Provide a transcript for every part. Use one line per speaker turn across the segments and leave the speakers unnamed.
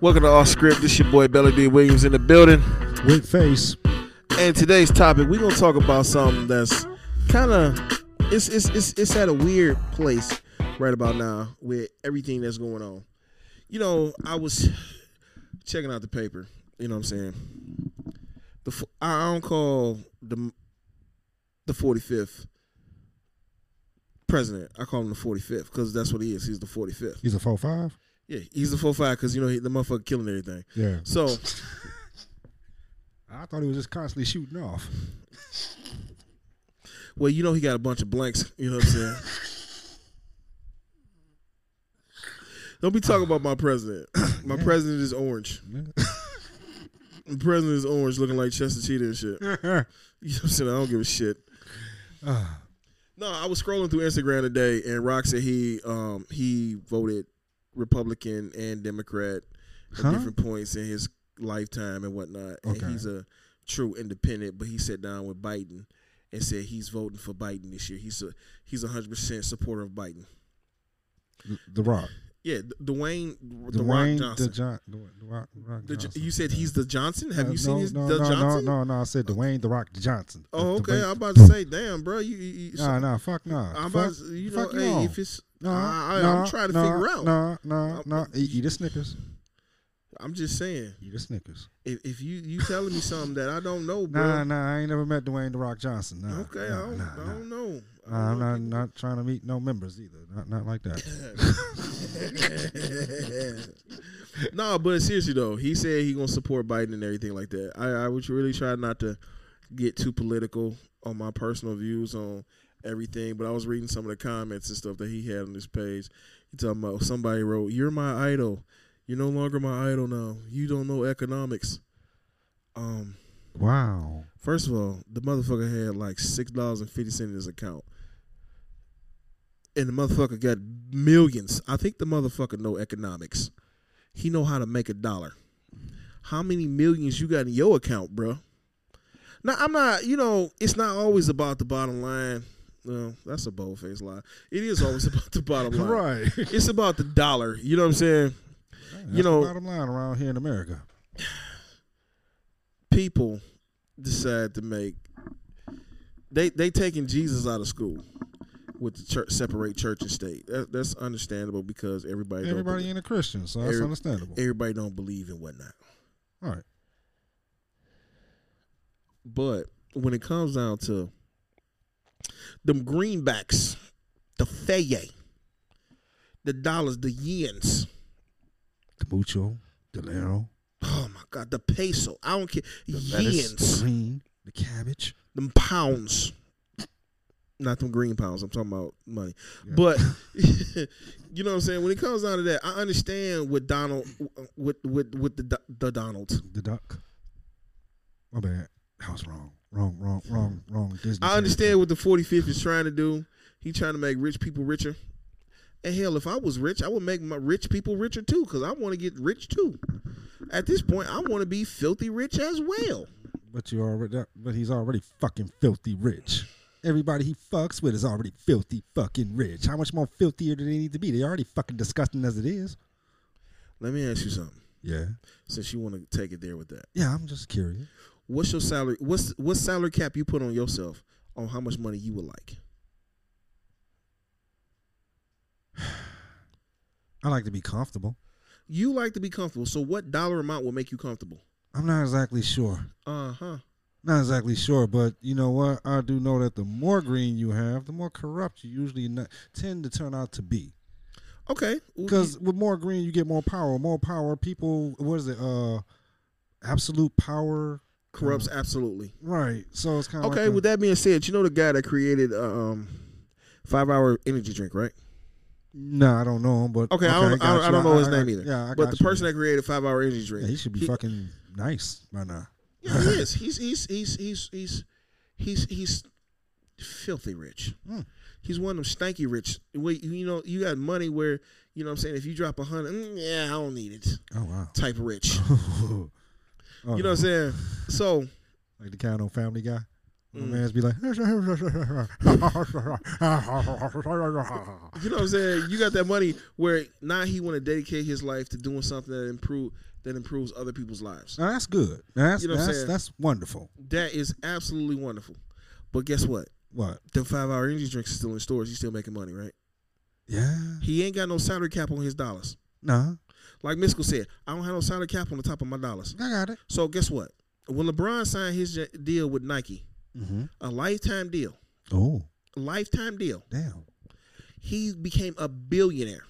Welcome to Off Script. This your boy Belly D Williams in the building.
With face.
And today's topic, we're gonna talk about something that's kind of it's, it's it's it's at a weird place right about now with everything that's going on. You know, I was checking out the paper. You know what I'm saying? The f- I don't call the the 45th president. I call him the 45th because that's what he is. He's the 45th.
He's a four five.
Yeah, he's the 45 because you know he, the motherfucker killing everything.
Yeah.
So
I thought he was just constantly shooting off.
Well, you know he got a bunch of blanks. You know what I'm saying? Don't be talking about my president. My president is orange. The president is orange, looking like Chester Cheetah and shit. You know what I'm saying? I don't give a shit. No, I was scrolling through Instagram today, and Rock said he um he voted Republican and Democrat at different points in his lifetime and whatnot. And
Okay.
he's a true independent, but he sat down with Biden and said he's voting for Biden this year. He's a he's a hundred percent supporter of Biden.
the Rock.
Yeah, Dwayne the
Dwayne
Rock Johnson.
The, John, the, the Rock, Rock
The you said he's the Johnson. Have
Uh,
you seen
no,
his
no,
the
no,
Johnson?
No, no, no. I said Dwayne the Rock the Johnson.
Oh,
The-
okay.
the-
I'm about to say, damn, bro. You, you,
Nah, nah, fuck nah.
I'm
fuck,
about to, you know,
you
hey,
all.
if it's
no,
I,
no,
I'm trying to
no,
figure out.
No, no,
I'm-
no. Eat, eat a Snickers.
I'm just saying,
Eat a Snickers.
if, if you you telling me something that I don't know, bro.
Nah, nah. I ain't never met Dwayne the Rock Johnson. Nah,
okay,
nah,
I don't,
nah,
I don't know.
Nah, I'm not not trying to meet no members either. Not not like that.
no, but seriously though, he said he gonna support Biden and everything like that. I, I would really try not to get too political on my personal views on everything, but I was reading some of the comments and stuff that he had on this page. He talking about somebody wrote, "You're my idol. You're no longer my idol now. You don't know economics." Um,
Wow.
first of all, the motherfucker had like six dollars and fifty cents in his account. And the motherfucker got millions. I think the motherfucker know economics. He know how to make a dollar. How many millions you got in your account, bro? Now I'm not. You know, it's not always about the bottom line. No, that's a bold faced lie. It is always about the bottom line.
Right.
It's about the dollar. You know what I'm saying?
That's
know-
the bottom line around here in America.
people decide to make they they taking Jesus out of school with the church separate church and state. That, that's understandable because everybody don't
Everybody ain't a Christian, so that's
Every-
understandable.
everybody don't believe in whatnot.
All right.
But when it comes down to them greenbacks, the faye, the dollars, the yens,
The mucho, the lero,
oh my god, the peso. I don't care.
the lettuce, the
Yens,
green, the cabbage.
them pounds. Not them green pounds. I'm talking about money.
Yeah.
But you know what I'm saying. When it comes down to that, I understand with Donald, with with with the the Donald.
The duck. My bad. I was wrong. Wrong, wrong, wrong, wrong. Disney.
I understand what the 45th is trying to do. He trying to make rich people richer. And hell, if I was rich, I would make my rich people richer too, because I want to get rich too. At this point, I want to be filthy rich as well.
But you already, but he's already fucking filthy rich. Everybody he fucks with is already filthy fucking rich. How much more filthier do they need to be? They're already fucking disgusting as it is.
Let me ask you something.
Yeah.
Since you want to take it there with that,
Yeah, I'm just curious.
what's your salary? What's what salary cap you put on yourself on how much money you would like?
I like to be comfortable.
You like to be comfortable. So, what dollar amount will make you comfortable?
I'm not exactly sure.
Uh huh.
Not exactly sure, but you know what? I do know that the more green you have, the more corrupt you usually not, tend to turn out to be.
Okay.
Because with more green, you get more power. More power, people. What is it? Uh, absolute power.
corrupts absolutely.
Right. So it's kind of
Okay. with that being said, you know the guy that created uh, um five hour energy drink, right?
No, I don't know him, but
Okay, I don't-
got
I I don't know his name either.
Yeah, I
but the
you.
person that created five hour energy drink,
yeah, he should be
he-
fucking nice by now.
Yeah, he is. He's he's he's he's he's he's he's filthy rich.
Hmm.
He's one of them stanky rich. Where you know you got money where you know what I'm saying if you drop a hundred, mm, yeah, I don't need it.
Oh wow.
Type rich.
Oh,
You know what I'm saying? So
Like the kind of family guy. My
Mm.
man's be like,
You know what I'm saying? You got that money where now he want to dedicate his life to doing something that improve that improves other people's lives.
now that's good. Now that's
You know
that's that's wonderful.
That is absolutely wonderful. But guess what?
What?
The five hour energy drinks is still in stores. He's still making money, right?
Yeah.
He ain't got no salary cap on his dollars.
No,
Like Mystical said, I don't have no salary cap on the top of my dollars.
I got it.
So guess what? When LeBron signed his deal with Nike,
Mm-hmm.
a lifetime deal,
Oh,
a lifetime deal,
damn.
he became a billionaire.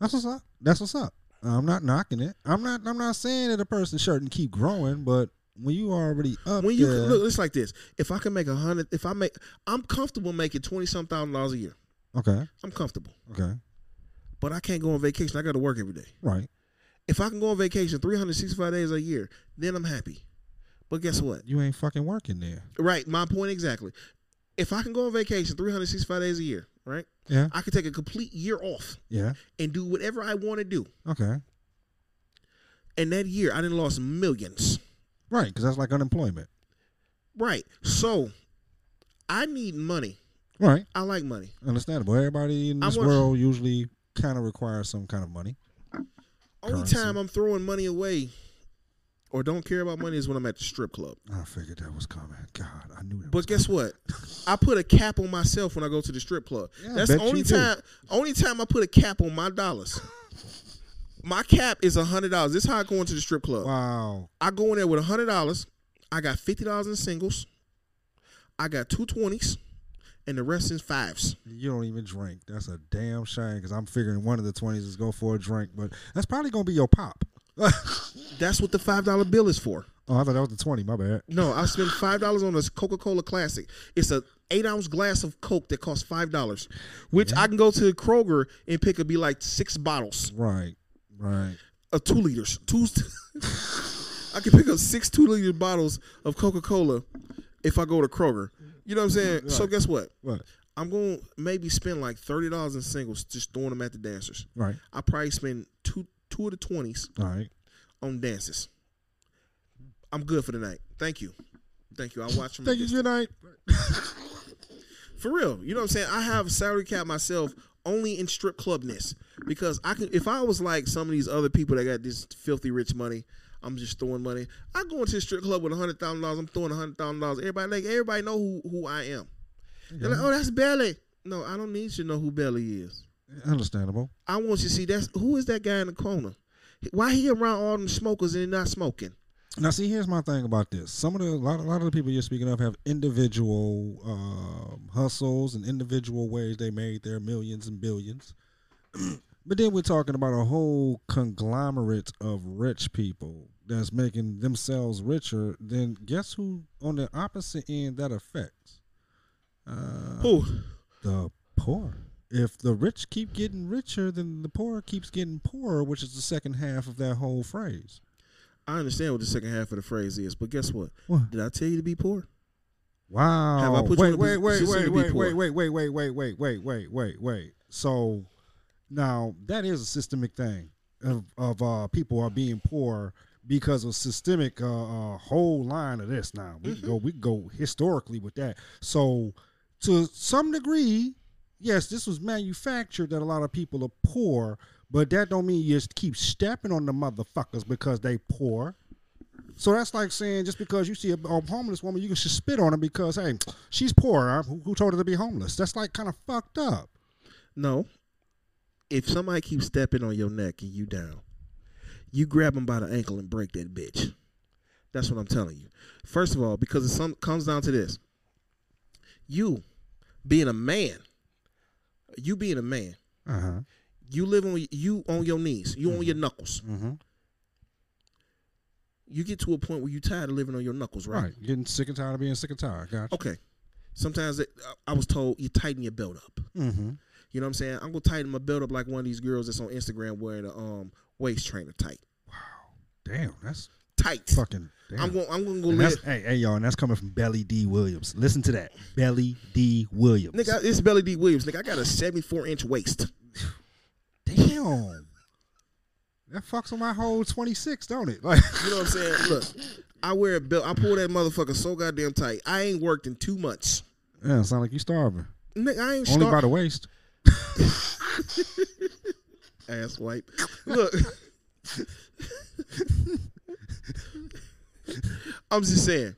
That's what's up. That's what's up. I'm not knocking it. I'm not. I'm not saying that a person shouldn't keep growing, but when you already up
When you
there,
look, it's like this. If I can make a hundred, if I make, I'm comfortable making twenty some thousand dollars a year.
okay,
I'm comfortable,
okay,
but I can't go on vacation. I got to work every day.
right.
If I can go on vacation 365 days a year, then I'm happy. But guess what?
You ain't fucking working there.
Right, my point exactly. If I can go on vacation 365 days a year, right?
Yeah,
I can take a complete year off
yeah.
and do whatever I want to do.
Okay,
And that year, I didn't lost millions.
right. Because that's like unemployment.
Right. So, I need money.
Right.
I like money.
Understandable. Everybody in this
want-
world usually kind of requires some kind of money.
Only
Currency.
time I'm throwing money away or don't care about money is when I'm at the strip club.
I figured that was coming. God, I knew that. was
But guess what? I put a cap on myself when I go to the strip club.
Yeah,
That's the only
you do.
time only time I put a cap on my dollars. my cap is a hundred dollars. This is how I go into the strip club.
Wow.
I go in there with a hundred dollars. I got fifty dollars in singles. I got two twenties, and the rest is fives.
You don't even drink. That's a damn shame because I'm figuring one of the 20s is go for a drink, but that's probably going to be your pop.
That's what the five dollar bill is for.
Oh, I thought that was the 20. My bad.
No, I spent five dollars on this Coca Cola Classic. It's a eight ounce glass of Coke that costs five dollars, which I can go to Kroger and pick up be like six bottles
Right. Right.
of two liters. Two. I can pick up six two liter bottles of Coca Cola if I go to Kroger. You know what I'm saying? So guess what?
What?
I'm going to maybe spend like thirty dollars in singles just throwing them at the dancers.
Right.
I probably spend two two of the twenties
All right.
on dances. I'm good for the night. Thank you. Thank you. I'll watch them.
Thank you. Good night.
For real. You know what I'm saying? I have a salary cap myself only in strip clubness. Because I can if I was like some of these other people that got this filthy rich money, I'm just throwing money. I go into the strip club with a hundred thousand dollars, I'm throwing a hundred thousand dollars. Everybody like everybody know who, who I am. They're like, oh that's Belly. No, I don't need you to know who Belly is.
Understandable.
I want you to see that's who is that guy in the corner? Why he around all them smokers and not smoking?
Now, see, here's my thing about this. Some of the a lot, a lot of the people you're speaking of have individual um, hustles and individual ways they made their millions and billions. but then we're talking about a whole conglomerate of rich people that's making themselves richer. Then guess who on the opposite end that affects? Uh,
Who?
the poor. If the rich keep getting richer, then the poor keeps getting poorer, which is the second half of that whole phrase.
I understand what the second half of the phrase is, but guess what?
What?
Did I tell you to be poor?
Wow.
Have I put
wait,
in a
wait, wait, wait, wait, wait, wait, wait, wait, wait, wait, wait, wait, wait, wait. So now that is a systemic thing of, of uh, people are being poor because of systemic uh, uh, whole line of this. Now we can go we can go historically with that. So to some degree, yes, this was manufactured that a lot of people are poor, but that don't mean you just keep stepping on the motherfuckers because they poor. So that's like saying just because you see a, a homeless woman, you can just spit on her because hey, she's poor. Huh? Who, who told her to be homeless? That's like kind of fucked up.
No. If somebody keeps stepping on your neck and you down, you grab them by the ankle and break that bitch. That's what I'm telling you. First of all, because it some, comes down to this. You being a man, you being a man,
Uh huh.
you live on you on your knees, you on your knuckles.
Mm-hmm.
You get to a point where you tired of living on your knuckles, right?
Right. Getting sick and tired of being sick and tired. Gotcha.
Okay. Sometimes it, I was told you tighten your belt up.
Mm-hmm.
You know what I'm saying? I'm gonna tighten my belt up like one of these girls that's on Instagram wearing a um waist trainer tight.
Wow, damn, that's
Tight.
fucking. Damn.
I'm going. I'm gonna go live.
hey, hey, y'all, and that's coming from Belly D. Williams. Listen to that, Belly D. Williams.
Nigga, it's Belly D Williams. Nigga, I got a 74 inch waist.
Damn. That fucks with my whole 26, don't it? Like,
You know what I'm saying? Look, I wear a belt. I pull that motherfucker so goddamn tight. I ain't worked in two months.
Yeah, it sound like you starving.
Nigga, I ain't starving.
Only
star-
by the waist.
ass wipe. Look. I'm just saying.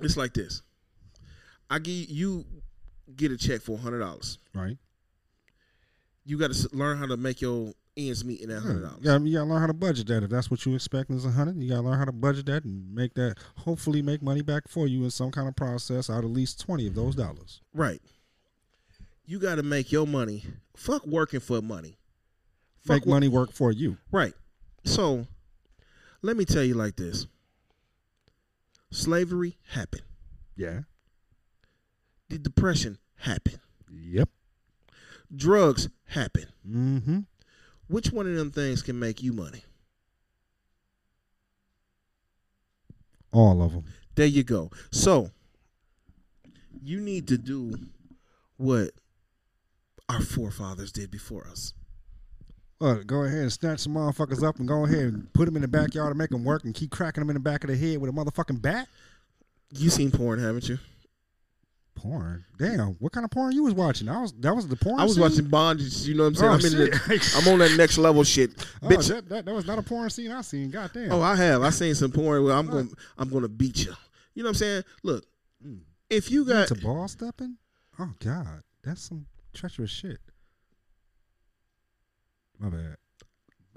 It's like this. I give you get a check for hundred dollars.
Right.
You got to learn how to make your ends meet in that hundred dollars.
you gotta, you gotta learn how to budget that. If that's what you expect is a hundred, you gotta learn how to budget that and make that. Hopefully, make money back for you in some kind of process out of at least twenty of those dollars.
Right. You got to make your money. Fuck working for money. Fuck
Make money work for you.
Right. So, let me tell you like this. Slavery happened.
Yeah.
The depression happened.
Yep.
Drugs happen.
Mm-hmm.
Which one of them things can make you money?
All of them.
There you go. So, you need to do what our forefathers did before us.
Well, go ahead and snatch some motherfuckers up and go ahead and put them in the backyard and make them work and keep cracking them in the back of the head with a motherfucking bat.
You seen porn, haven't you?
Porn. Damn. What kind of porn you was watching? I was. That was the porn.
I was
scene?
watching bondage. You know what I'm saying?
Oh,
I'm, the, I'm on that next level shit,
Oh,
bitch.
that, that, that was not a porn scene I seen. Goddamn.
Oh, I have. I seen some porn where I'm going. to I'm going to beat you. You know what I'm saying? Look,
Mm.
if you got
into ball stepping? Oh God, that's some treacherous shit. My bad.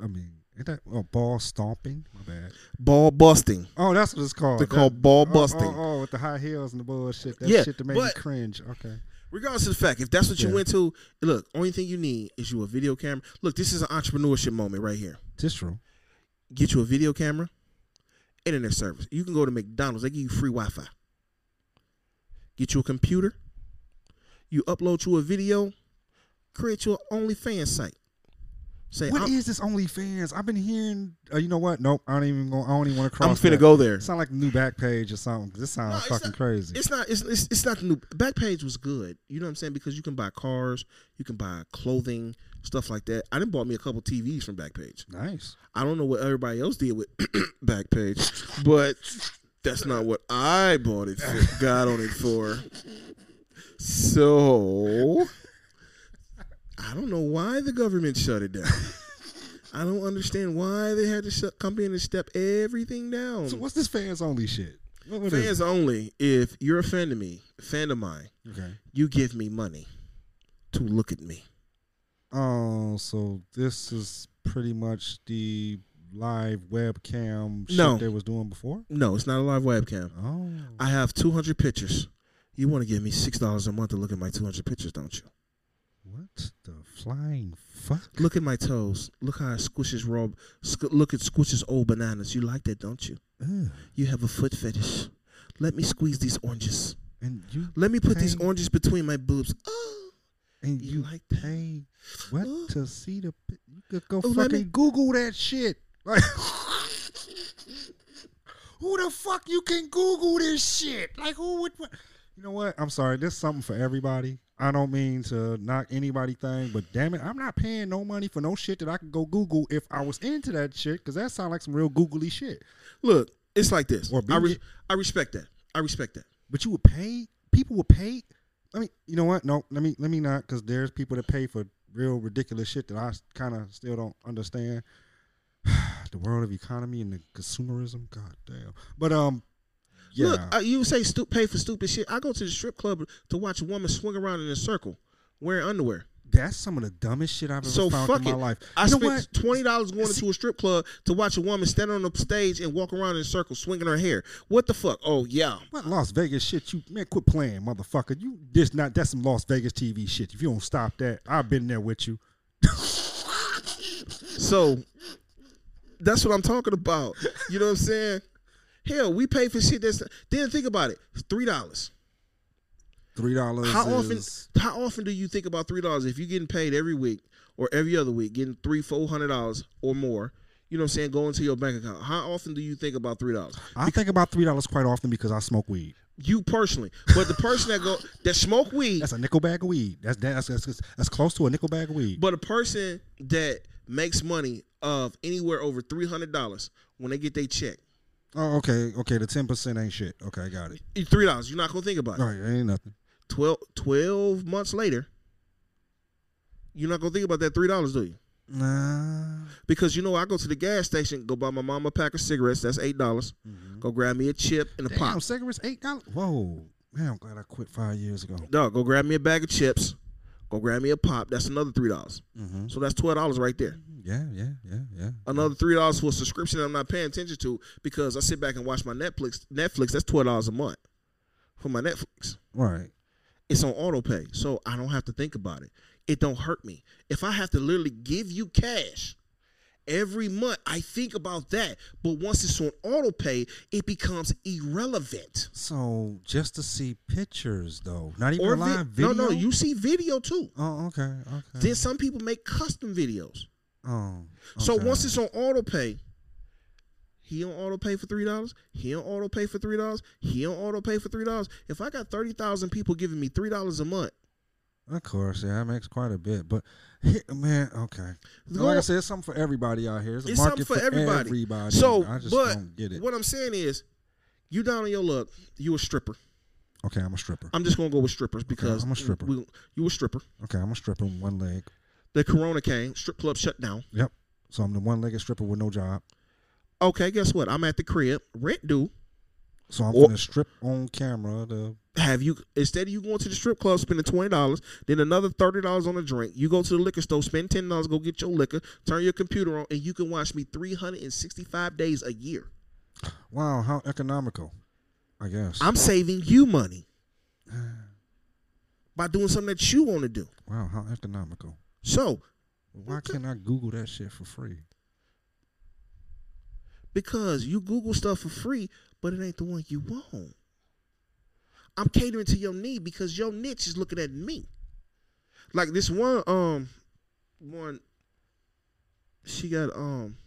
I mean, ain't that oh, ball stomping? My bad.
ball busting,
Oh, that's what it's called.
they call ball
oh, oh
busting.
Oh, oh, with the high heels and the bullshit. That
Yeah,
shit that made me cringe. Okay.
Regardless of the fact, if that's what you
Yeah.
went to, look, only thing you need is you a video camera. Look, this is an entrepreneurship moment right here.
This true.
Get you a video camera, internet service. You can go to McDonald's; they give you free Wi-Fi. Get you a computer. You upload you a video, create your OnlyFans site. Say,
What is this OnlyFans? I've been hearing. Uh, you know what? Nope. I don't even. Go, I don't even want to cross.
I'm finna
that.
go there.
Sound like a new Backpage or something. This sounds
No,
fucking
not-
crazy.
It's not. It's, it's it's not the new. Backpage was good. You know what I'm saying? Because you can buy cars, you can buy clothing, stuff like that. I didn't bought me a couple TVs from Backpage.
Nice.
I don't know what everybody else did with Backpage, but that's not what I bought it for. got on it for. So I don't know why the government shut it down. I don't understand why they had to shut, come in and step everything down.
So what's this fans only shit? What, what
Fans only. If you're a fan of me, a fan of mine.
Okay.
you give me money to look at me.
Oh, so this is pretty much the live webcam shit
No.
they was doing before.
No, it's not a live webcam.
Oh,
I have 200 pictures. You want to give me six dollars a month to look at my 200 pictures, don't you?
What the flying fuck?
Look at my toes. Look how I squishes raw. Sc- look at squishes old bananas. You like that, don't you?
Ugh.
You have a foot fetish. Let me squeeze these oranges.
And you
Let me put these oranges between my boobs. Oh,
and
You
you,
like that?
pay what to see the? You could go
Oh,
fucking
me-
Google that shit. Like, who the fuck you can Google this shit? Like, who would? what- You know what? I'm sorry. This is something for everybody. I don't mean to knock anybody thing, but damn it, I'm not paying no money for no shit that I could go Google if I was into that shit because that sounds like some real googly shit.
look, it's like this.
Or
I, re- I respect that. I respect that.
But you would pay people would pay. I mean, you know what? No, let me let me not because there's people that pay for real ridiculous shit that I kind of still don't understand. the world of economy and the consumerism, god damn. But um, yeah,
Look, uh, you say stu- pay for stupid shit. I go to the strip club to watch a woman swing around in a circle wearing underwear.
that's some of the dumbest shit I've ever
So
found
fuck
in my
it.
life.
I
you
spent
what?
twenty dollars going into a strip club to watch a woman stand on the stage and walk around in a circle swinging her hair. What the fuck? Oh yeah,
What Las Vegas shit? You man, quit playing, motherfucker. You this not that's some Las Vegas TV shit. If you don't stop that, I've been there with you.
So that's what I'm talking about. You know what I'm saying? Hell, we pay for shit that's. Then think about it. Three dollars.
Three dollars.
How often? How often do you think about three dollars if you're getting paid every week or every other week, getting three, four hundred dollars or more? You know what I'm saying? Going to your bank account. How often do you think about three dollars?
I think about three dollars quite often because I smoke weed.
You personally, but the person that go that smoke weed,
That's a nickel bag of weed. That's that's that's, that's close to a nickel bag of weed.
but a person that makes money of anywhere over three hundred dollars when they get their check,
Oh, okay, okay. The ten percent ain't shit. Okay, I got it.
Three dollars. You're not gonna think about it.
Oh, All right, ain't nothing.
12, 12 months later, you're not gonna think about that three dollars, do you?
Nah.
Because you know, I go to the gas station, go buy my mama a pack of cigarettes. That's eight dollars. Mm-hmm. Go grab me a chip and a
Damn,
pop.
cigarettes eight dollars. Whoa, man, I'm glad I quit five years ago.
No, go grab me a bag of chips. Go grab me a pop. That's another three dollars.
Mm-hmm.
So that's twelve dollars right there.
Yeah, yeah, yeah, yeah.
Another three dollars for a subscription that I'm not paying attention to because I sit back and watch my Netflix. Netflix that's twelve dollars a month for my Netflix.
Right.
It's on auto pay, so I don't have to think about it. It don't hurt me. If I have to literally give you cash every month, I think about that. But once it's on auto pay, it becomes irrelevant.
So just to see pictures though, not even
Or vi-
live video.
no, no, you see video too.
Oh, okay, okay.
Then some people make custom videos.
oh. Okay.
So once it's on auto pay, he on auto pay for three dollars. He on auto pay for three dollars. He on auto pay for three dollars. If I got thirty thousand people giving me three dollars a month,
Of course, yeah, that makes quite a bit. But man, okay.
Go-
like I said, it's something for everybody out here. It's a
It's
market
something for everybody.
everybody.
So,
I just
but
don't get it.
what I'm saying is, you down on your luck, you a stripper.
Okay, I'm a stripper.
I'm just gonna go with strippers because
I'm a stripper.
we- you a stripper.
Okay, I'm a stripper with one leg.
The corona came, strip club shut down.
Yep. So I'm the one-legged stripper with no job.
Okay, guess what? I'm at the crib, rent due.
So I'm
Or-
gonna strip on camera. The
Have you instead of you going to the strip club spending twenty dollars, then another thirty dollars on a drink, you go to the liquor store, spend ten dollars, go get your liquor, turn your computer on, and you can watch me three hundred and sixty-five days a year.
wow, how economical. I guess.
I'm saving you money by doing something that you want to do.
wow, how economical.
So
Why can't I Google that shit for free?
because you Google stuff for free, but it ain't the one you want. I'm catering to your need because your niche is looking at me. Like this one, um, one. She got um.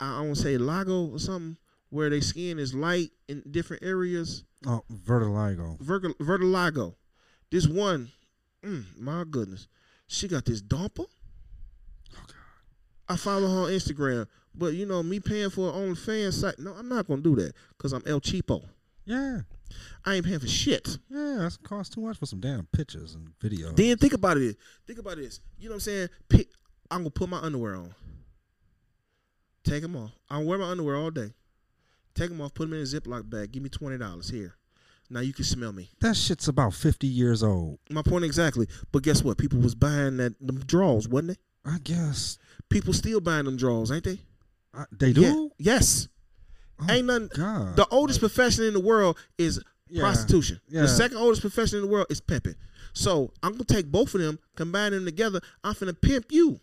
I, I want to say Lago or something where their skin is light in different areas.
Oh, vertigo.
Vertilago. This one, mm, my goodness, she got this dumper.
Oh God.
I follow her on Instagram, but you know me paying for an OnlyFans site. No, I'm not gonna do that because I'm El Cheapo.
Yeah,
I ain't paying for shit.
yeah. That's cost too much for some damn pictures and videos.
Then think about it. Think about this. You know what I'm saying? Pick, I'm gonna put my underwear on. Take them off. I wear my underwear all day. Take them off. Put them in a Ziploc bag. Give me twenty dollars here. Now you can smell me.
that shit's about fifty years old.
My point exactly. But guess what? People was buying that them drawers, wasn't it?
I guess
People still buying them drawers, ain't they?
I, they
Yeah.
do.
Yes.
Oh,
ain't nothing.
God.
The oldest profession in the world is
Yeah.
prostitution.
Yeah.
The second oldest profession in the world is pimping. So I'm gonna take both of them, combine them together. I'm finna pimp you.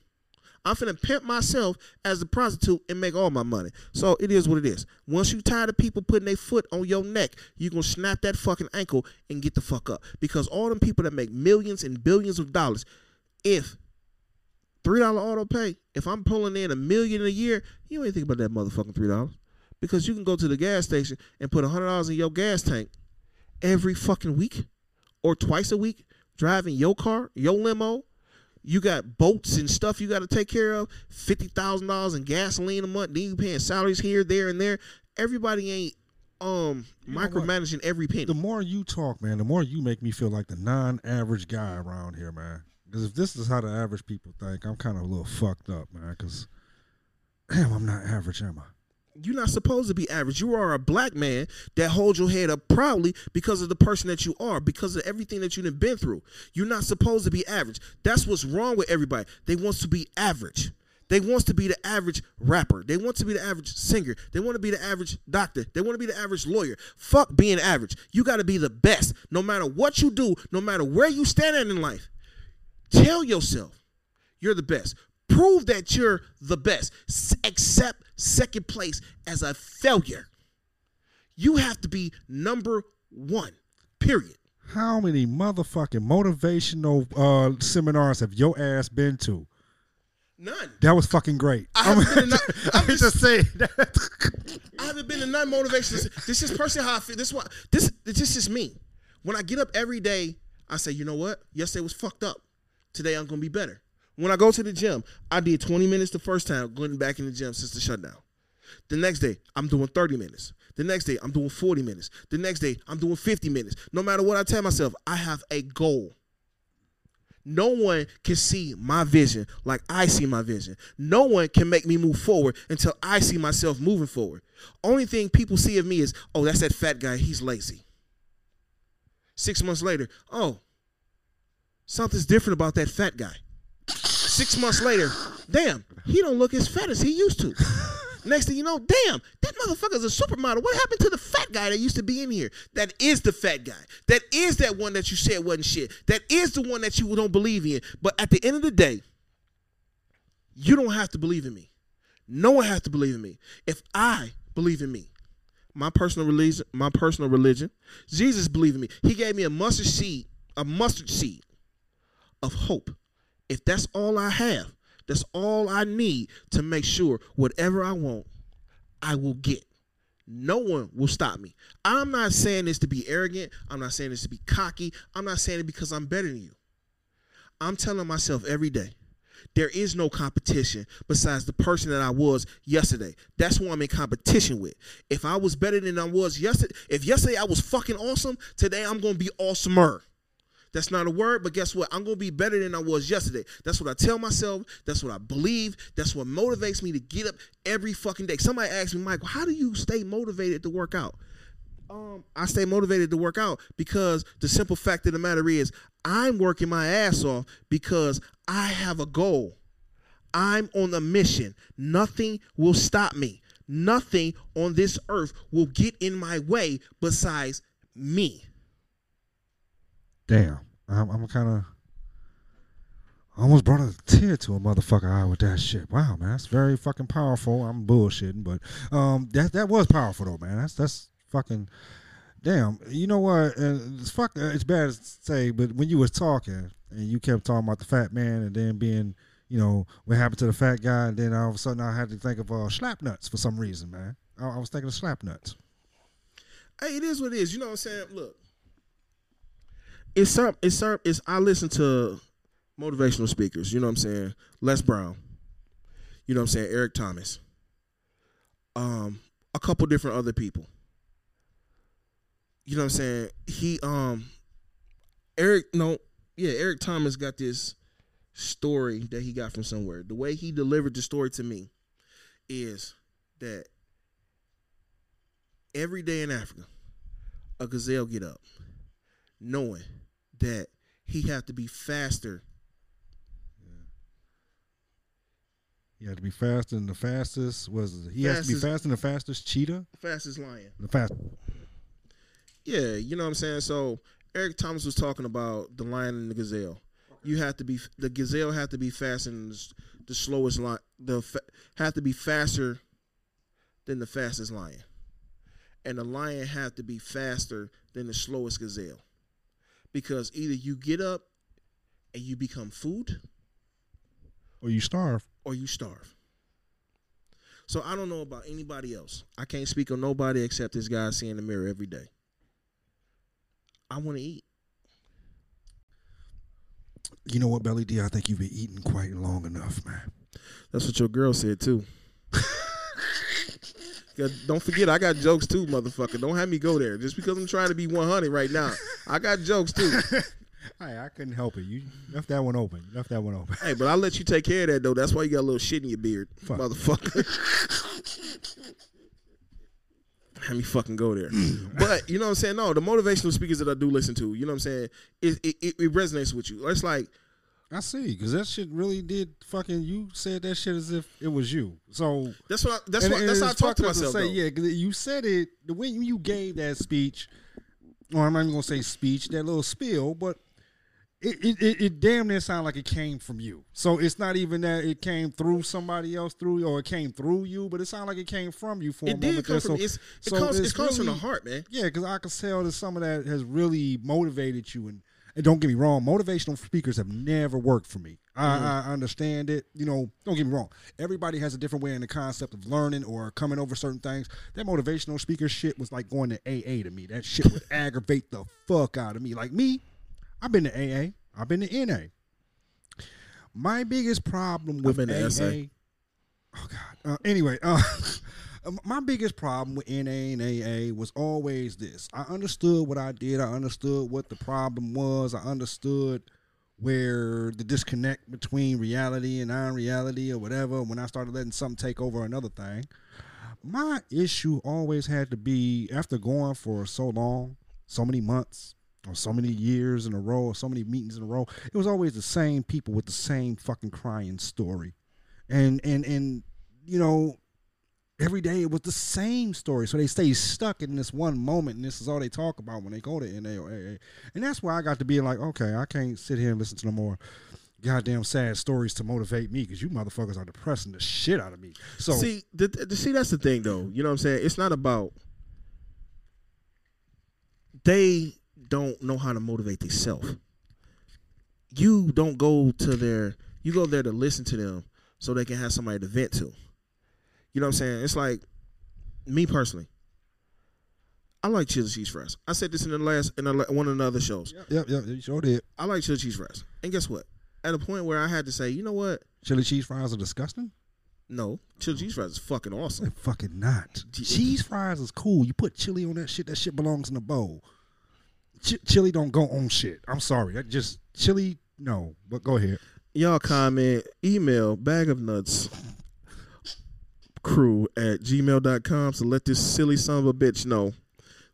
I'm finna pimp myself as a prostitute and make all my money. So it is what it is. Once you tired of people putting their foot on your neck, you gonna snap that fucking ankle and get the fuck up. Because all them people that make millions and billions of dollars, if three dollar auto pay, if I'm pulling in a million a year, you ain't think about that motherfucking three dollars. Because you can go to the gas station and put a hundred dollars in your gas tank every fucking week or twice a week, driving your car, your limo. You got boats and stuff you got to take care of. Fifty thousand dollars in gasoline a month. Then you paying salaries here, there, and there. Everybody ain't um
You
micromanaging every penny.
the more you talk, man, the more you make me feel like the non-average guy around here, man. Because if this is how the average people think, I'm kind of a little fucked up, man. Because damn, I'm not average, am I?
You're not supposed to be average. You are a black man that holds your head up proudly because of the person that you are, because of everything that you've been through. You're not supposed to be average. That's what's wrong with everybody. They wants to be average. They wants to be the average rapper. They want to be the average singer. They want to be the average doctor. They want to be the average lawyer. Fuck being average. You got to be the best. No matter what you do, no matter where you stand at in life, tell yourself you're the best. Prove that you're the best. Accept second place as a failure. You have to be number one. Period.
How many motherfucking motivational uh, seminars have your ass been to?
None.
That was fucking great.
I haven't been in no- I'm
I'm just saying.
I haven't been in none motivation. This is personally how I feel. This what this this is me. When I get up every day, I say, you know what? Yesterday was fucked up. Today I'm gonna be better. When I go to the gym, I did 20 minutes the first time, going back in the gym since the shutdown. The next day, I'm doing 30 minutes. The next day, I'm doing 40 minutes. The next day, I'm doing 50 minutes. No matter what I tell myself, I have a goal. No one can see my vision like I see my vision. No one can make me move forward until I see myself moving forward. Only thing people see of me is, oh, that's that fat guy. He's lazy. Six months later, oh, something's different about that fat guy. Six months later, damn, he don't look as fat as he used to. Next thing you know, damn, that motherfucker's a supermodel. What happened to the fat guy that used to be in here? That is the fat guy. That is that one that you said wasn't shit. That is the one that you don't believe in. But at the end of the day, you don't have to believe in me. No one has to believe in me. If I believe in me, my personal religion, my personal religion, Jesus believed in me. He gave me a mustard seed, a mustard seed of hope. If that's all I have, that's all I need to make sure whatever I want, I will get. No one will stop me. I'm not saying this to be arrogant. I'm not saying this to be cocky. I'm not saying it because I'm better than you. I'm telling myself every day, there is no competition besides the person that I was yesterday. That's who I'm in competition with. If I was better than I was yesterday, if yesterday I was fucking awesome, today I'm going to be awesomer. That's not a word, but guess what? I'm going to be better than I was yesterday. That's what I tell myself. That's what I believe. That's what motivates me to get up every fucking day. Somebody asked me, Michael, how do you stay motivated to work out? Um, I stay motivated to work out because the simple fact of the matter is I'm working my ass off because I have a goal. I'm on a mission. Nothing will stop me. Nothing on this earth will get in my way besides me.
Damn, I'm, I'm kind of. Almost brought a tear to a motherfucker eye with that shit. Wow, man, that's very fucking powerful. I'm bullshitting, but um, that that was powerful though, man. That's that's fucking damn. You know what? And it's fuck. It's bad to say, but when you was talking and you kept talking about the fat man and then being, you know, what happened to the fat guy, and then all of a sudden I had to think of uh, slap nuts for some reason, man. I, I was thinking of slap nuts.
Hey, it is what it is. You know what I'm saying? Look, it's some, it's some, it's. I listen to motivational speakers. You know what I'm saying? Les Brown. You know what I'm saying? Eric Thomas. Um, a couple different other people. You know what I'm saying? He um, Eric no, yeah, Eric Thomas got this story that he got from somewhere. The way he delivered the story to me is that every day in Africa, a gazelle get up, knowing that he have to be faster. Yeah.
He had to be faster than the fastest. Was he has to be faster than the fastest cheetah?
Fastest lion.
The fast.
Yeah, you know what I'm saying. So Eric Thomas was talking about the lion and the gazelle. You have to be the gazelle have to be faster than the, slowest lion. The fa- have to be faster than the fastest lion, and the lion have to be faster than the slowest gazelle, because either you get up and you become food,
Or you starve.
or you starve. So I don't know about anybody else. I can't speak on nobody except this guy I see in the mirror every day. I want to eat.
You know what, Belly D? I think you've been eating quite long enough, man.
That's what your girl said too. Don't forget, I got jokes too, motherfucker. Don't have me go there. Just because I'm trying to be 100 right now, I got jokes too.
Hey, I couldn't help it. You left that one open. You left that one open.
Hey, but I'll let you take care of that though. That's why you got a little shit in your beard,
Fuck.
motherfucker. Have me fucking go there. but you know what I'm saying? No, the motivational speakers that I do listen to, you know what I'm saying? It it, it, it resonates with you. It's like
I see, because that shit really did fucking. You said that shit as if it was you. So
that's what I, that's
and-
what
and
that's how I talk to myself.
say,
though.
yeah, 'cause you said it the way you gave that speech. Or I'm not even gonna say speech, that little spiel, but it, it, it, it damn near sounded like it came from you. So it's not even that it came through somebody else through or it came through you, but it sounded like it came from you for a
It
moment.
did come
there.
from
So-
it's, it
so
comes
it's
it comes from the heart, man.
Yeah, because I can tell that some of that has really motivated you. And, and don't get me wrong, motivational speakers have never worked for me. I, I understand it. You know, don't get me wrong. Everybody has a different way in the concept of learning or coming over certain things. That motivational speaker shit was like going to AA to me. That shit would aggravate the fuck out of me. Like me, I've been to AA. I've been to NA. My biggest problem with AA.
SA.
Oh God. Uh, anyway, uh, Um, my biggest problem with NA and AA was always this. I understood what I did. I understood what the problem was. I understood where the disconnect between reality and non-reality or whatever. When I started letting something take over another thing, my issue always had to be after going for so long, so many months, or so many years in a row, or so many meetings in a row. It was always the same people with the same fucking crying story, and and and you know every day it was the same story. So they stay stuck in this one moment, and this is all they talk about when they go to NA or AA. And that's why I got to be like, okay, I can't sit here and listen to no more goddamn sad stories to motivate me because you motherfuckers are depressing the shit out of me. So
see, the, the, see, that's the thing, though. You know what I'm saying? It's not about they don't know how to motivate themselves. You don't go to their. You go there to listen to them so they can have somebody to vent to. You know what I'm saying? It's like me personally. I like chili cheese fries. I said this in the last in the, one of the other shows.
yep, yep, yep, you sure did.
I like chili cheese fries, and guess what? At a point where I had to say, you know what?
Chili cheese fries are disgusting.
No, chili cheese fries is fucking awesome.
They're fucking not. Cheese fries is cool. You put chili on that shit. That shit belongs in a bowl. Ch- chili don't go on shit. I'm sorry. That just chili. No, but go ahead.
y'all comment email bag of nuts crew at gmail.com to let this silly son of a bitch know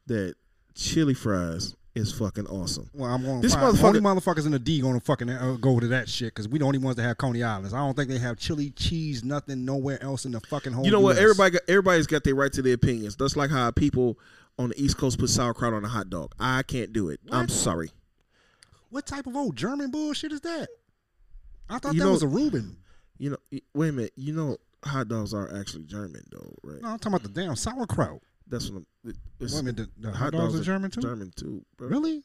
that chili fries is fucking awesome
Well, I'm going.
This
This motherfucker, only motherfuckers in the D gonna fucking uh, go to that shit because we the only ones that have Coney Islands. I don't think they have chili cheese nothing nowhere else in the fucking whole.
you know what
US.
everybody got, everybody's got their right to their opinions that's like how people on the east coast put sauerkraut on a hot dog i can't do it i'm sorry
What type of old German bullshit is that? I thought
You
that
know-
was a Reuben.
you know wait a minute you know hot dogs are actually german though right
No, I'm talking about the damn sauerkraut.
that's what i'm it- it's,
Wait a minute, the, the hot, dogs, are German too.
german too bro.
Really?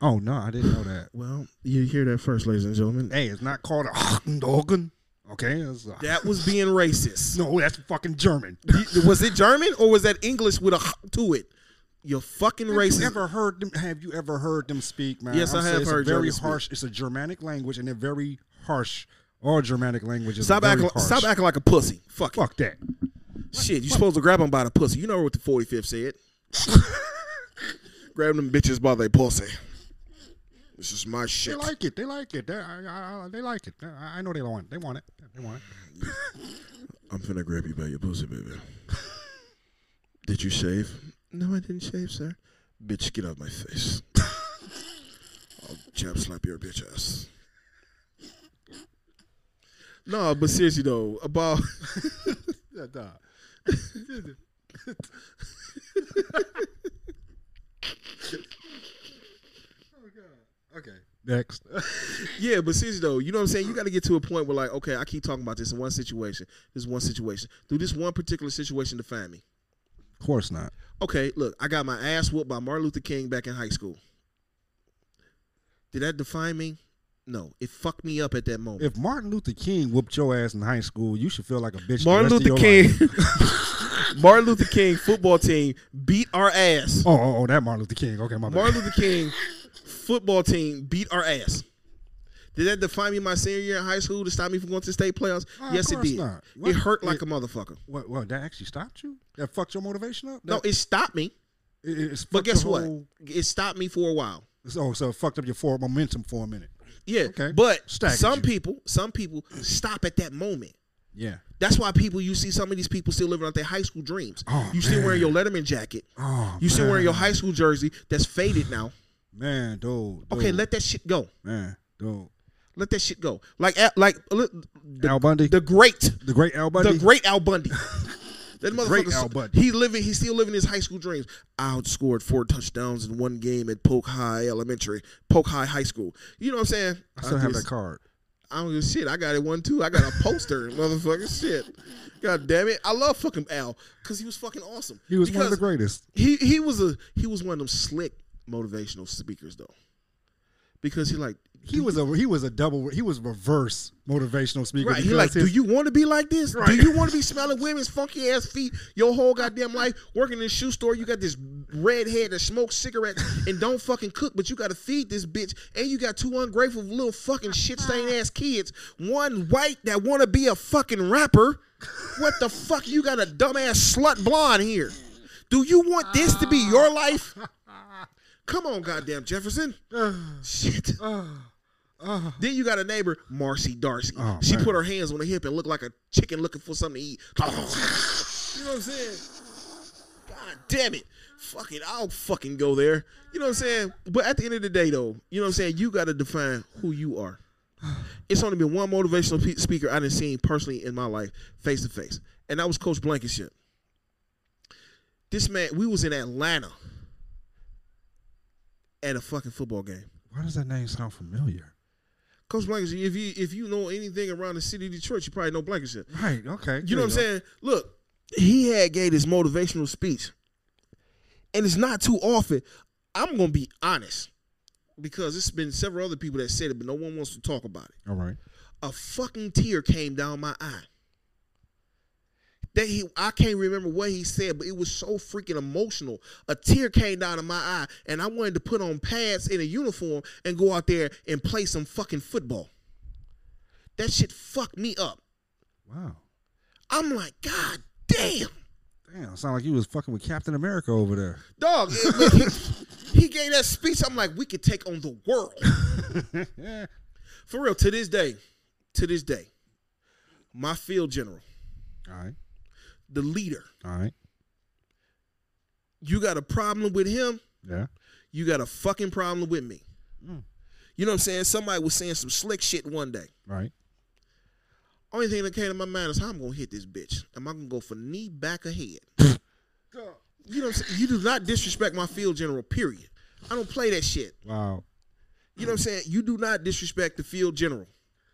Oh no, I didn't know that.
well you hear that first ladies and gentlemen
Hey, it's not called a Hockendogen. Okay, it's a,
that was being racist
no, that's fucking German.
was it German or was that English with a h to it? You're fucking
Have
racist.
you ever heard them? Have you ever heard them speak, man?
Yes, I
I'm saying
have
it's
heard
A very
German speak.
harsh. It's a Germanic language, and they're very harsh. All Germanic languages
Stop acting,
harsh.
stop acting like a pussy. Fuck, it.
Fuck that.
Shit, you supposed to grab them by the pussy. You know what the 45th said. grab them bitches by their pussy. This is my shit.
They like it. They like it. They, I, I- they like it. I, I know they want it. They want it. They want it.
I'm finna grab you by your pussy, baby. Did you shave? No, I didn't shave, sir. Bitch, get out of my face. I'll jab slap your bitch ass. No, but seriously though, about
Okay. Next.
yeah, but seriously though, you know what I'm saying? You got to get to a point where like, okay, I keep talking about this in one situation. This one situation. Do this one particular situation define me?
of course not.
Okay, look, I got my ass whooped by Martin Luther King back in high school. Did that define me? No, it fucked me up at that moment.
If Martin Luther King whooped your ass in high school, you should feel like a bitch.
Martin Luther King. Martin Luther King football team beat our ass.
Oh, oh, oh, that Martin Luther King. Okay, my bad.
Martin Luther King football team beat our ass. Did that define me my senior year in high school to stop me from going to state playoffs?
Nah,
yes, it did.
not.
It hurt like
It-
a motherfucker.
What? What? That actually stopped you? That fucked your motivation up?
No, it stopped me.
it, it's
But guess what?
whole-
It stopped me for a while.
Oh, so it fucked up your forward momentum for a minute.
Yeah,
Okay.
but some people, some people stop at that moment.
Yeah.
That's why people you see some of these people still living out their high school dreams.
Oh,
you still
man.
wearing your Letterman jacket.
Oh,
You still wearing your high school jersey that's faded now.
Man, dude.
Okay, let that shit go.
man, dude.
Let that shit go. Like like uh, the,
Al Bundy,
the great,
the great Al Bundy.
the great Al Bundy. That
Great
motherfucker,
Al Bundy.
he living, he's still living his high school dreams. I outscored four touchdowns in one game at Polk High Elementary, Polk High High School. You know what I'm saying?
I still have
just-
that card.
I don't give a shit. I got it one too. I got a poster, motherfucker. Shit. God damn it. I love fucking Al because he was fucking awesome.
He was one of the greatest.
He he was a he was one of them slick motivational speakers though. Because he like
He was a he was a double he was reverse motivational speaker.
Right, he like, do you want to be like this?
Right.
Do you want to be smelling women's funky ass feet your whole goddamn life? Working in a shoe store, you got this redhead that smokes cigarettes and don't fucking cook, but you got to feed this bitch, and you got two ungrateful little fucking shit stained ass kids. One white that want to be a fucking rapper. What the fuck? You got a dumbass slut blonde here. Do you want this to be your life? Come on, goddamn Jefferson. Uh, Shit. Uh, uh. Then you got a neighbor, Marcy D'Arcy.
Oh,
she
man.
put her hands on the hip and looked like a chicken looking for something to eat. you know what I'm saying? God damn it. Fuck it. I'll fucking go there. You know what I'm saying? But at the end of the day, though, you know what I'm saying? You got to define who you are. It's only been one motivational pe- speaker I didn't see personally in my life, face to face, and that was Coach Blankenship. This man, we was in Atlanta at a fucking football game.
Why does that name sound familiar?
Coach Blankenship, if you if you know anything around the city of Detroit, you probably know Blankenship.
Right. Okay.
You know what I'm saying? Look, he had gave this motivational speech, and it's not too often. I'm gonna be honest because it's been several other people that said it, but no one wants to talk about it.
All right.
A fucking tear came down my eye. That he, I can't remember what he said, but it was so freaking emotional. A tear came down in my eye, and I wanted to put on pads in a uniform and go out there and play some fucking football. That shit fucked me up.
Wow.
I'm like, God damn.
Damn. Sound like you was fucking with Captain America over there.
Dog, he, he gave that speech. I'm like, we could take on the world.
yeah.
For real, to this day, to this day, my field general,
All right.
The leader,
All right.
you got a problem with him,
Yeah.
you got a fucking problem with me.
Mm.
You know what I'm saying? Somebody was saying some slick shit one day.
Right.
Only thing that came to my mind is how I'm gonna hit this bitch. Am I gonna go for knee, back, or head? You know what I'm saying? You do not disrespect my field general, period. I don't play that shit.
Wow.
You know what I'm saying? You do not disrespect the field general.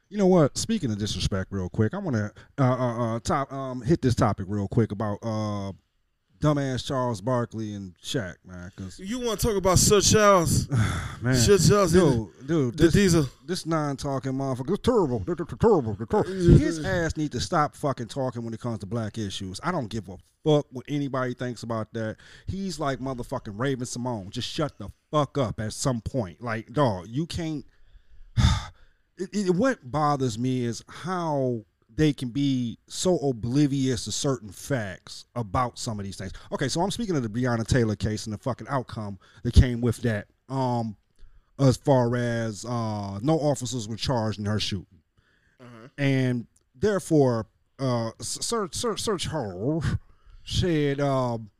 You know what? Speaking of disrespect, real quick, I want to uh, uh, uh, top um, hit this topic real quick about uh, dumbass Charles Barkley and Shaq, man. Because
You want to talk about Sir Charles?
man,
Sir Charles,
dude, dude,
the
this,
diesel.
this non-talking motherfucker, is terrible, they're, terrible, they're terrible. His ass need to stop fucking talking when it comes to black issues. I don't give a fuck what anybody thinks about that. He's like motherfucking Raven-Symoné. Just shut the fuck up at some point. Like, dog, you can't. It, it, what bothers me is how they can be so oblivious to certain facts about some of these things. Okay, so I'm speaking of the Breonna Taylor case and the fucking outcome that came with that. Um, as far as uh, no officers were charged in her shooting, uh and therefore, uh, Sir Sir Sir Charles said um,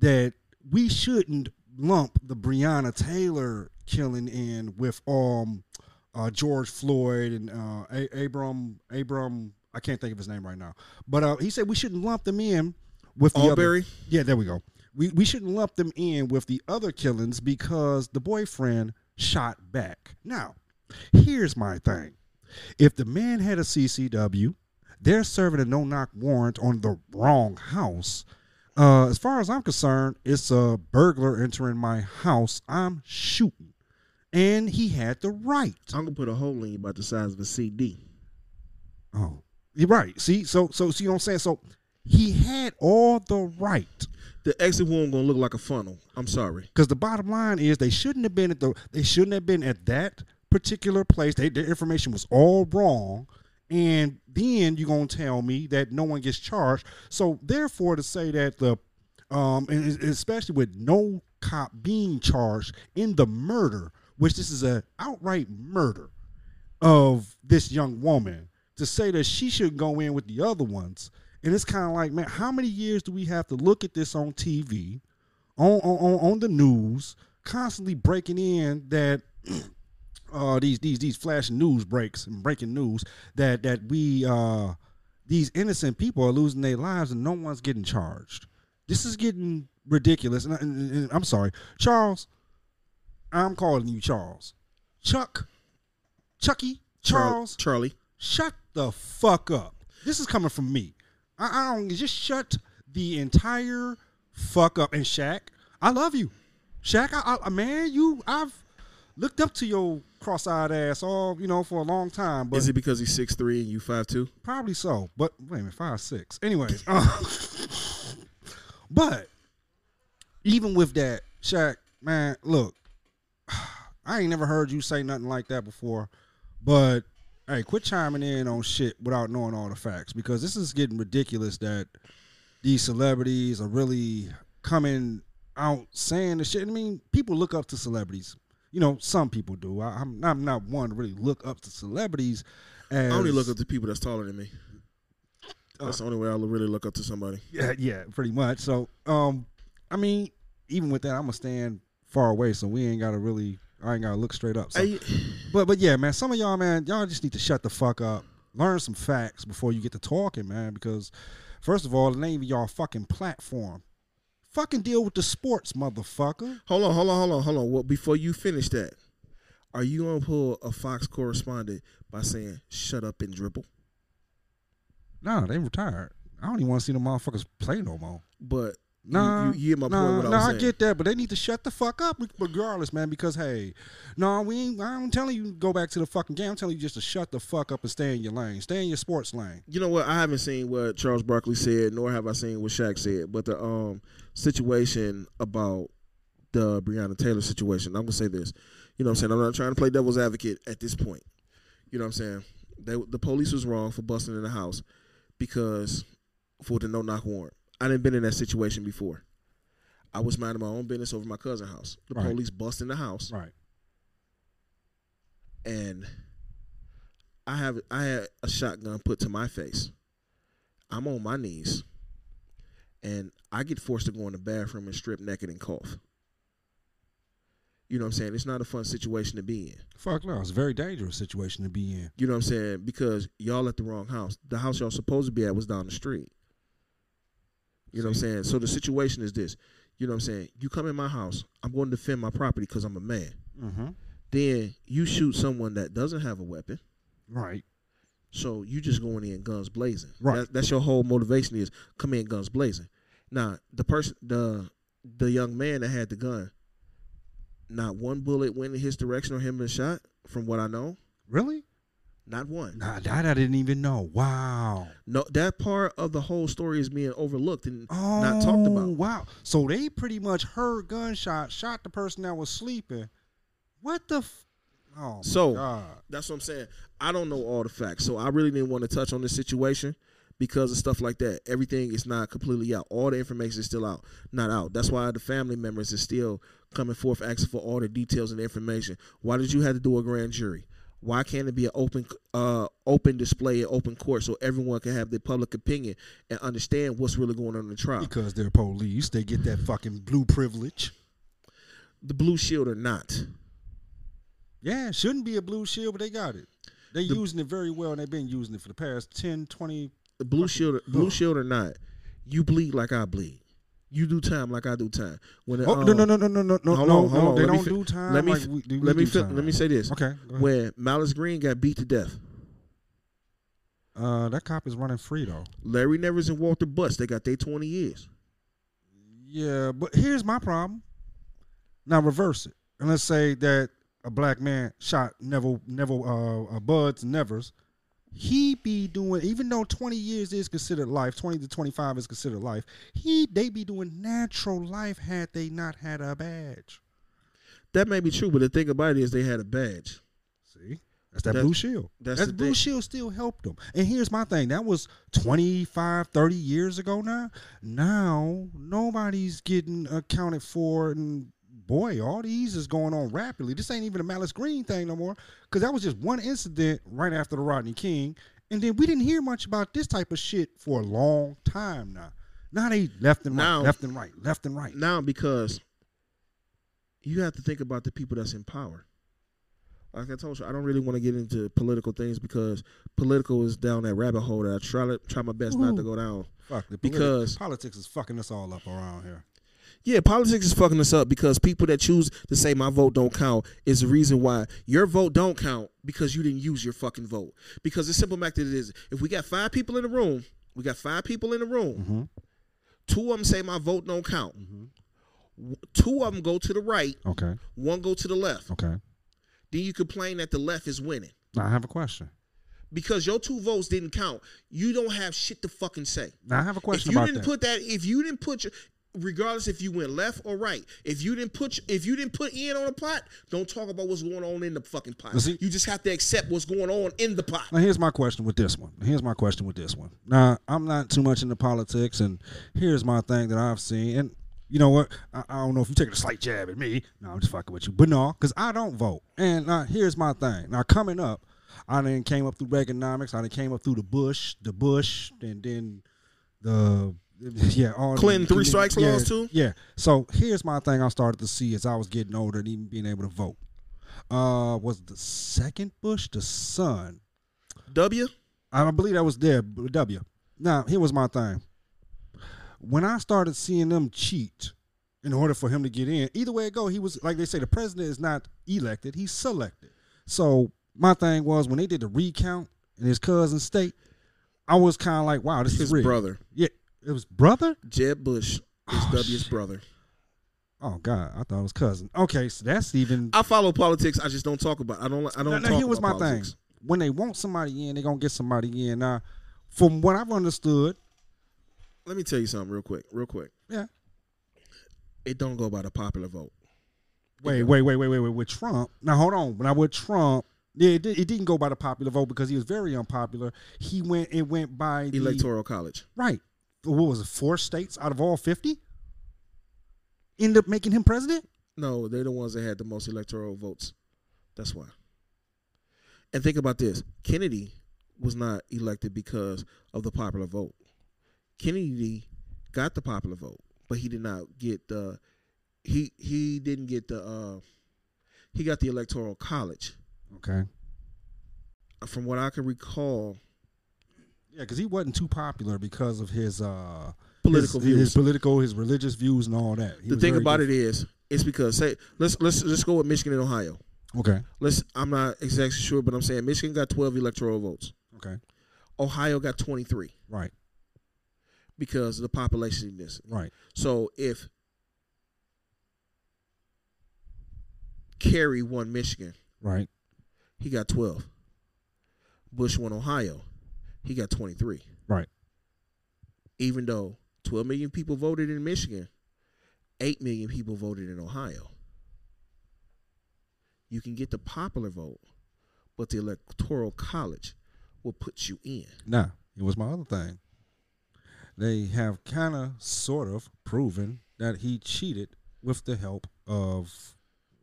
that we shouldn't lump the Breonna Taylor killing in with um uh, George Floyd and uh, A- Abram Abram. I can't think of his name right now, but uh, he said we shouldn't lump them in with the other- yeah, there we go. We we shouldn't lump them in with the other killings because the boyfriend shot back. Now, here's my thing: if the man had a CCW, they're serving a no-knock warrant on the wrong house. Uh, as far as I'm concerned, it's a burglar entering my house. I'm shooting, and he had the right.
I'm gonna put a hole in you about the size of a CD.
Oh, you're right. See, so so see what I'm saying. So he had all the right.
The exit wound gonna look like a funnel. I'm sorry.
Because the bottom line is they shouldn't have been at the they shouldn't have been at that particular place. They, their information was all wrong. And then you're gonna tell me that no one gets charged. So therefore to say that the um and especially with no cop being charged in the murder, which this is a outright murder of this young woman, to say that she should go in with the other ones. And it's kind of like, man, how many years do we have to look at this on TV? on on, on, the news, constantly breaking in that uh, these these these flashing news breaks and breaking news that that we uh, these innocent people are losing their lives and no one's getting charged. This is getting ridiculous. And, and- and I'm sorry, Charles. I'm calling you Charles. Chuck, Chucky, Charles.
Charlie.
Shut the fuck up. This is coming from me. I, I don't just shut the entire fuck up. And Shaq, I love you, Shaq. I, I man, you, I've looked up to your cross-eyed ass all you know for a long time. But
Is it because he's six three and you five two?
Probably so, but wait a minute, five six. Anyways, uh, but even with that, Shaq, man, look, I ain't never heard you say nothing like that before. But hey, quit chiming in on shit without knowing all the facts because this is getting ridiculous that these celebrities are really coming out saying the shit. I mean, people look up to celebrities. You know, some people do. I, I'm, I'm not one to really look up to celebrities. As,
I only look up to people that's taller than me. That's the only way I'll really look up to somebody.
Yeah, yeah, pretty much. So, um, I mean, even with that, I'm gonna stand far away, so we ain't gotta really. I ain't gotta look straight up. So, but but yeah, man, some of y'all, man, y'all just need to shut the fuck up, learn some facts before you get to talking, man. Because first of all, it ain't even y'all fucking platform. Fucking deal with the sports, motherfucker.
hold on, hold on, hold on, hold on. Well, before you finish that, are you gonna pull a Fox correspondent by saying "shut up and dribble"?
Nah, they retired. I don't even want to see the motherfuckers play no more.
But
Nah,
you, you, my
nah,
point. What
nah,
I was
I get that, but they need to shut the fuck up regardless, man. Because hey, no, we ain't. I'm telling you, go back to the fucking game. I'm telling you just to shut the fuck up and stay in your lane. Stay in your sports lane.
You know what? I haven't seen what Charles Barkley said, nor have I seen what Shaq said. But the um situation about the Breonna Taylor situation, I'm gonna say this. You know what I'm saying? I'm not trying to play devil's advocate at this point. You know what I'm saying? They, the police was wrong for busting in the house because for the no knock warrant. I didn't been in that situation before. I was minding my own business over my cousin's house. The
Right.
police bust in the house
Right.
and I have I had a shotgun put to my face. I'm on my knees, and I get forced to go in the bathroom and strip naked and cough. You know what I'm saying? It's not a fun situation to be in.
Fuck no, it's a very dangerous situation to be in.
You know what I'm saying? Because y'all at the wrong house. The house y'all supposed to be at was down the street. You know what I'm saying? So the situation is this. You know what I'm saying? You come in my house, I'm going to defend my property because I'm a man.
Mm-hmm.
Then you shoot someone that doesn't have a weapon.
Right.
So you just going in guns blazing.
Right.
That, that's your whole motivation is come in guns blazing. Now the person, the the young man that had the gun, not one bullet went in his direction or him been shot. From what I know,
Really?
Not one.
Nah, that I didn't even know. Wow.
No, that part of the whole story is being overlooked and
Oh,
not talked about.
Oh, wow. So they pretty much heard gunshots, shot the person that was sleeping. What the? F- oh. my
So-
God.
That's what I'm saying. I don't know all the facts, so I really didn't want to touch on this situation because of stuff like that. Everything is not completely out. All the information is still out, not out. That's why the family members is still coming forth asking for all the details and information. Why did you have to do a grand jury? Why can't it be an open, uh, open display, an open court, so everyone can have their public opinion and understand what's really going on in the trial?
Because they're police, they get that fucking blue privilege.
The blue shield or not,
Yeah, it shouldn't be a blue shield, but they got it. They
The-
using it very well, and they've been using it for the past 10, 20.
the blue shield, blue shield or not, you bleed like I bleed. You do time like I do time. When the,
Oh,
um,
no, no, no, no, no, no, no, no,
on,
no.
on.
They
Let
don't
fi-
do time.
let me
like we,
let me fi-
time.
let me say this.
Okay.
When Malice Green got beat to death,
Uh, that cop is running free though.
Larry Nevers and Walter Butts, they got their 20 years.
Yeah, but here's my problem. Now reverse it, and let's say that a black man shot Neville Neville uh, uh, Buds Nevers. He be doing even though 20 years is considered life, 20 to 25 is considered life. He they be doing natural life had they not had a badge.
That may be true, but the thing about it is they had a badge.
See, that's that
That's-
blue shield.
that's
that
the
blue
thing.
shield still helped them. And here's my thing: that was 25, 30 years ago. Now, now nobody's getting accounted for, and boy, all these is going on rapidly. This ain't even a Malice Green thing no more, because that was just one incident right after the Rodney King, and then we didn't hear much about this type of shit for a long time now. Now they left and right, left and right, left and right.
Now, because you have to think about the people that's in power. Like I told you, I don't really want to get into political things because political is down that rabbit hole that I try to try my best not to go down.
Fuck the
Because-
politics is fucking us all up around here.
Yeah, politics is fucking us up because people that choose to say my vote don't count is the reason why your vote don't count because you didn't use your fucking vote. Because the simple fact that it is, if we got five people in the room, we got five people in the room.
Mm-hmm.
Two of them say my vote don't count.
Mm-hmm.
Two of them go to the right,
Okay.
one go to the left.
Okay.
then you complain that the left is winning.
Now I have a question.
Because your two votes didn't count, you don't have shit to fucking say.
Now I have a question
if you
about
didn't
that.
put that, if you didn't put your, regardless if you went left or right, if you didn't put, if you didn't put in on the pot, don't talk about what's going on in the fucking pot.
See-
you just have to accept what's going on in the pot.
Now here's my question with this one. Here's my question with this one. Now I'm not too much into politics, and here's my thing that I've seen. And you know what? I, I don't know if you're taking a slight jab at me. No, I'm just fucking with you. But no, because I don't vote. And now here's my thing. Now coming up, I then came up through Reaganomics. I then came up through the Bush, the Bush, and then the yeah, all
Clinton three strikes
yeah,
laws, too?
Yeah. So here's my thing. I started to see as I was getting older and even being able to vote. Uh, was the second Bush the son?
W.
I believe that was there. W. Now, here was my thing. When I started seeing them cheat in order for him to get in, either way it go, he was like they say, the president is not elected; he's selected. So my thing was when they did the recount in his cousin's state, I was kind of like, "Wow, this
His
is rigged."
brother,
Yeah, it was brother.
Jeb Bush, is
Oh,
W's
shit.
brother.
Oh God, I thought it was cousin. Okay, so that's even.
I follow politics. I just don't talk about. I don't. I don't
Now, now, here was my
politics.
thing. When they want somebody in, they're gonna get somebody in. Now, from what I've understood,
Let me tell you something real quick. Real quick.
yeah.
It don't go by the popular vote.
Wait, wait, wait, wait, wait, wait. With Trump, now hold on. Now with Trump, yeah, it, did, it didn't go by the popular vote because he was very unpopular. He went, it went by the
Electoral college.
right. What was it? Four states out of all fifty end up making him president.
No, they're the ones that had the most electoral votes. That's why. And think about this: Kennedy was not elected because of the popular vote. Kennedy got the popular vote, but he did not get the. He he didn't get the. Uh, he got the electoral college.
Okay.
From what I can recall,
Yeah, because he wasn't too popular because of his uh
political
his,
views.
his political, his religious views, and all that. He
the thing about
good-
it is, it's because say let's let's let's go with Michigan and Ohio.
Okay.
Let's I'm not exactly sure, but I'm saying Michigan got 12 electoral votes.
Okay.
Ohio got 23
Right.
because of the population density.
Right.
So if Kerry won Michigan,
Right.
he got 12. Bush won Ohio, he got 23.
Right.
Even though 12 million people voted in Michigan, 8 million people voted in Ohio. You can get the popular vote, but the electoral college will put you in.
Now, it was my other thing. They have kind of, sort of, proven that he cheated with the help of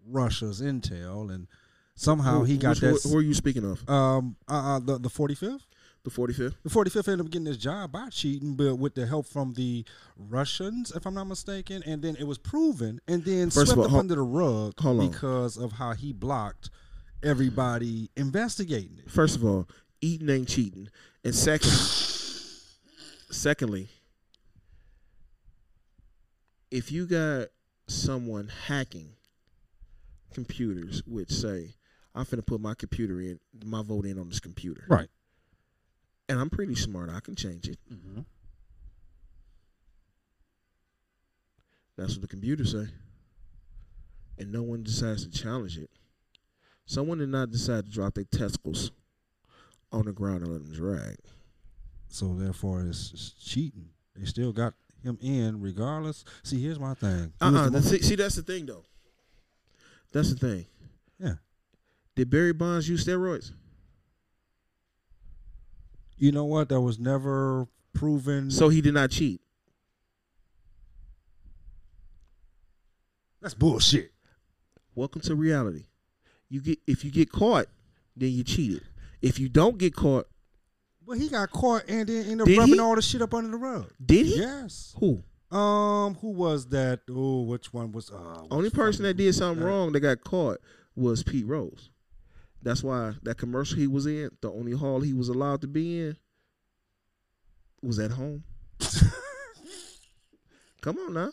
Russia's intel, and somehow
Who-
he got
which-
that.
Who, who are you speaking of?
um, uh, uh, the the forty fifth.
The 45th?
The 45th ended up getting this job by cheating, but with the help from the Russians, if I'm not mistaken. And then it was proven and then
First
swept
all,
up
hol-
under the rug
hold
because of how he blocked everybody investigating it.
First of all, eating ain't cheating, and second, secondly, if you got someone hacking computers, which say, "I'm finna put my computer in, my vote in on this computer,"
Right.
And I'm pretty smart, I can change it.
Mm-hmm.
That's what the computer say, and no one decides to challenge it. Someone did not decide to drop their testicles on the ground and let them drag.
So therefore, it's, it's cheating. They still got him in regardless. See, here's my thing. He
Uh-uh.
the
thi- see, that's the thing, though. That's the thing.
Yeah.
Did Barry Bonds use steroids?
You know what? That was never proven.
So he did not cheat.
that's bullshit.
Welcome to reality. You get if you get caught, then you cheated. If you don't get caught,
But he got caught and then ended up
Did
rubbing
he?
all the shit up under the rug.
did he?
Yes.
Who?
Um, who was that? Oh, which one was? Uh,
Only person that did something
that-
wrong that got caught was Pete Rose. That's why that commercial he was in, the only hall he was allowed to be in, was at home. Come on now.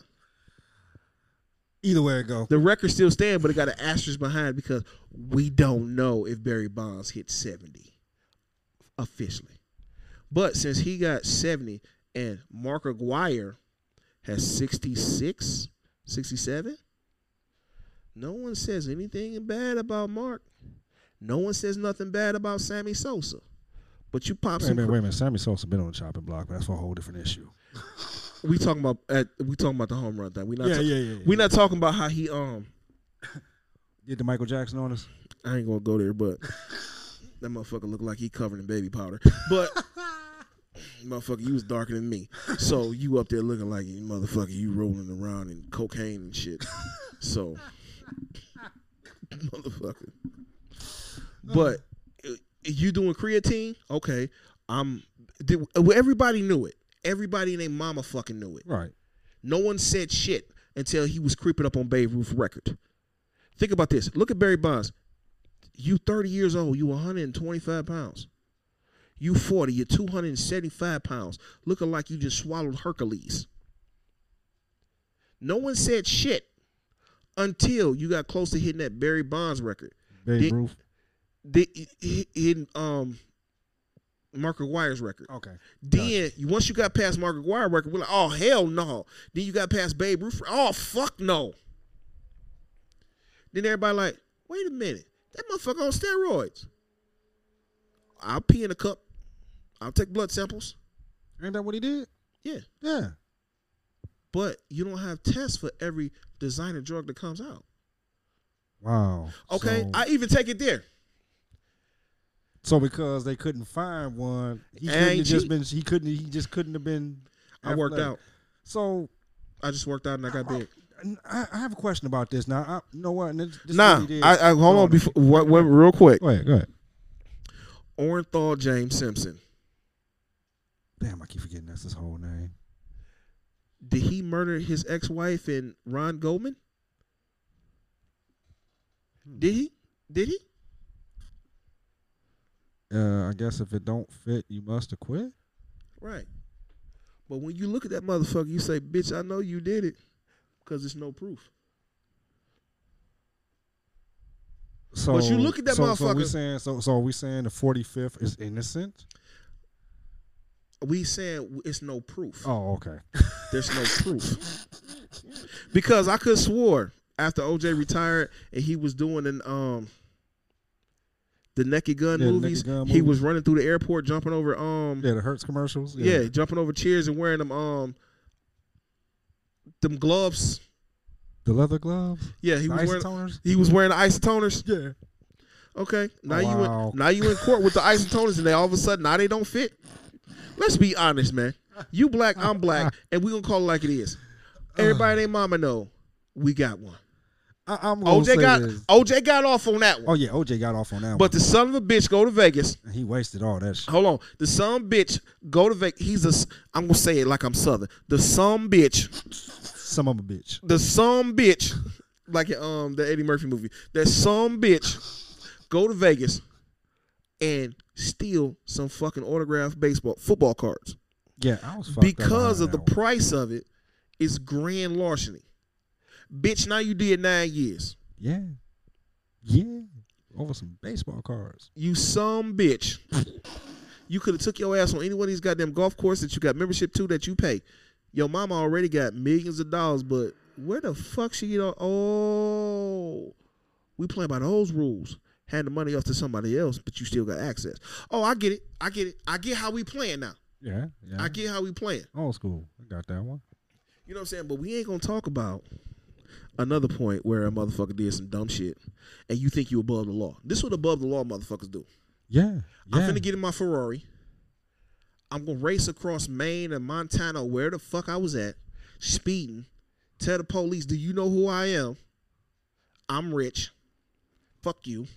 Either way it go.
The record still stands, but it got an asterisk behind because we don't know if Barry Bonds hit 70 officially. But since he got 70 and Mark McGwire has 66, 67, no one says anything bad about Mark. No one says nothing bad about Sammy Sosa, but you pop
Wait
some.
minute, wait a minute. Sammy Sosa been on the chopping block, but that's for a whole different issue.
We talking about at we talking about the home run thing. We not.
yeah,
ta-
yeah, yeah,
We not talking about how he um.
Did the Michael Jackson on us?
I ain't gonna go there, but that motherfucker look like he covered in baby powder. But motherfucker, you was darker than me, so you up there looking like you motherfucker. You rolling around in cocaine and shit. So, motherfucker. But you doing creatine? Okay, I'm. Did, well, everybody knew it. Everybody and their mama fucking knew it.
Right.
No one said shit until he was creeping up on Babe Ruth record. Think about this. Look at Barry Bonds. You 30 years old. You 125 pounds. You 40. You're 275 pounds. Looking like you just swallowed Hercules. No one said shit until you got close to hitting that Barry Bonds record.
Babe Ruth.
The, in um, Mark McGwire's record.
Okay.
Then you once you got past Mark McGwire record, we're like, oh hell no. Then you got past Babe Ruth. Oh fuck no. Then everybody like, wait a minute, that motherfucker on steroids. I'll pee in a cup. I'll take blood samples.
Ain't that what he did?
Yeah,
Yeah.
but you don't have tests for every designer drug that comes out.
Wow.
Okay,
So,
I even take it there.
So because they couldn't find one, he couldn't have just been. He couldn't. He just couldn't have been.
I worked out.
So
I just worked out and I got big.
I, I have a question about this. Now, I, you know what? This, this
Nah,
really
I, I hold
Go
on before what, what, real quick.
Go ahead. Go ahead.
Orenthal James Simpson.
Damn, I keep forgetting that's his whole name.
Did he murder his ex-wife and Ron Goldman?
Hmm.
Did he? Did he?
Uh, I guess if it don't fit, you must have quit.
Right. But when you look at that motherfucker, you say, "Bitch, I know you did it," because it's no proof.
So,
But you look at that
so, So we saying so. So are we saying the forty fifth is innocent?
We saying it's no proof.
Oh, okay.
There's no proof. Because I could swore after OJ retired and he was doing an um the Naked Gun
Yeah,
movies,
Naked Gun
he was running through the airport, jumping over um
Yeah, the Hertz commercials.
yeah. jumping over chairs and wearing them um them gloves.
the leather gloves.
Yeah, he
the
was wearing
isotoners.
he was wearing the isotoners.
Yeah.
Okay, now
Wow.
you in, now you in court with the isotoners, and they all of a sudden now they don't fit. Let's be honest, man. You black, I'm black, and we gonna call it like it is. Everybody, their mama know we got one.
I, say
OJ got
this.
OJ got off on that
Oh
one,
yeah, OJ got off on that
but the son of a bitch go to Vegas.
He wasted all that shit.
Hold on, the son of a bitch go to Vegas. He's a. I'm gonna say it like I'm southern. The son bitch,
Some of a bitch.
the son bitch, like um the Eddie Murphy movie. That son bitch go to Vegas and steal some fucking autographed baseball football cards.
Yeah, I was fucked
because of the
one.
price of it is grand larceny. Bitch, now you did nine years.
Yeah. Yeah. Over some baseball cards.
You some bitch. you could have took your ass on any one of these goddamn golf courses that you got membership to that you pay. Your mama already got millions of dollars, but where the fuck she get all? Oh, we playing by those rules. Hand the money off to somebody else, but you still got access. Oh, I get it. I get it. I get how we playing now.
Yeah. Yeah.
I get how we playing.
Old school. I got that one.
You know what I'm saying? But we ain't gonna talk about another point where a motherfucker did some dumb shit and you think you above the law. This is what above the law motherfuckers do.
Yeah.
I'm
Yeah.
finna get in my Ferrari. I'm gonna race across Maine and Montana, where the fuck I was at, speeding. Tell the police, do you know who I am? I'm rich. Fuck you.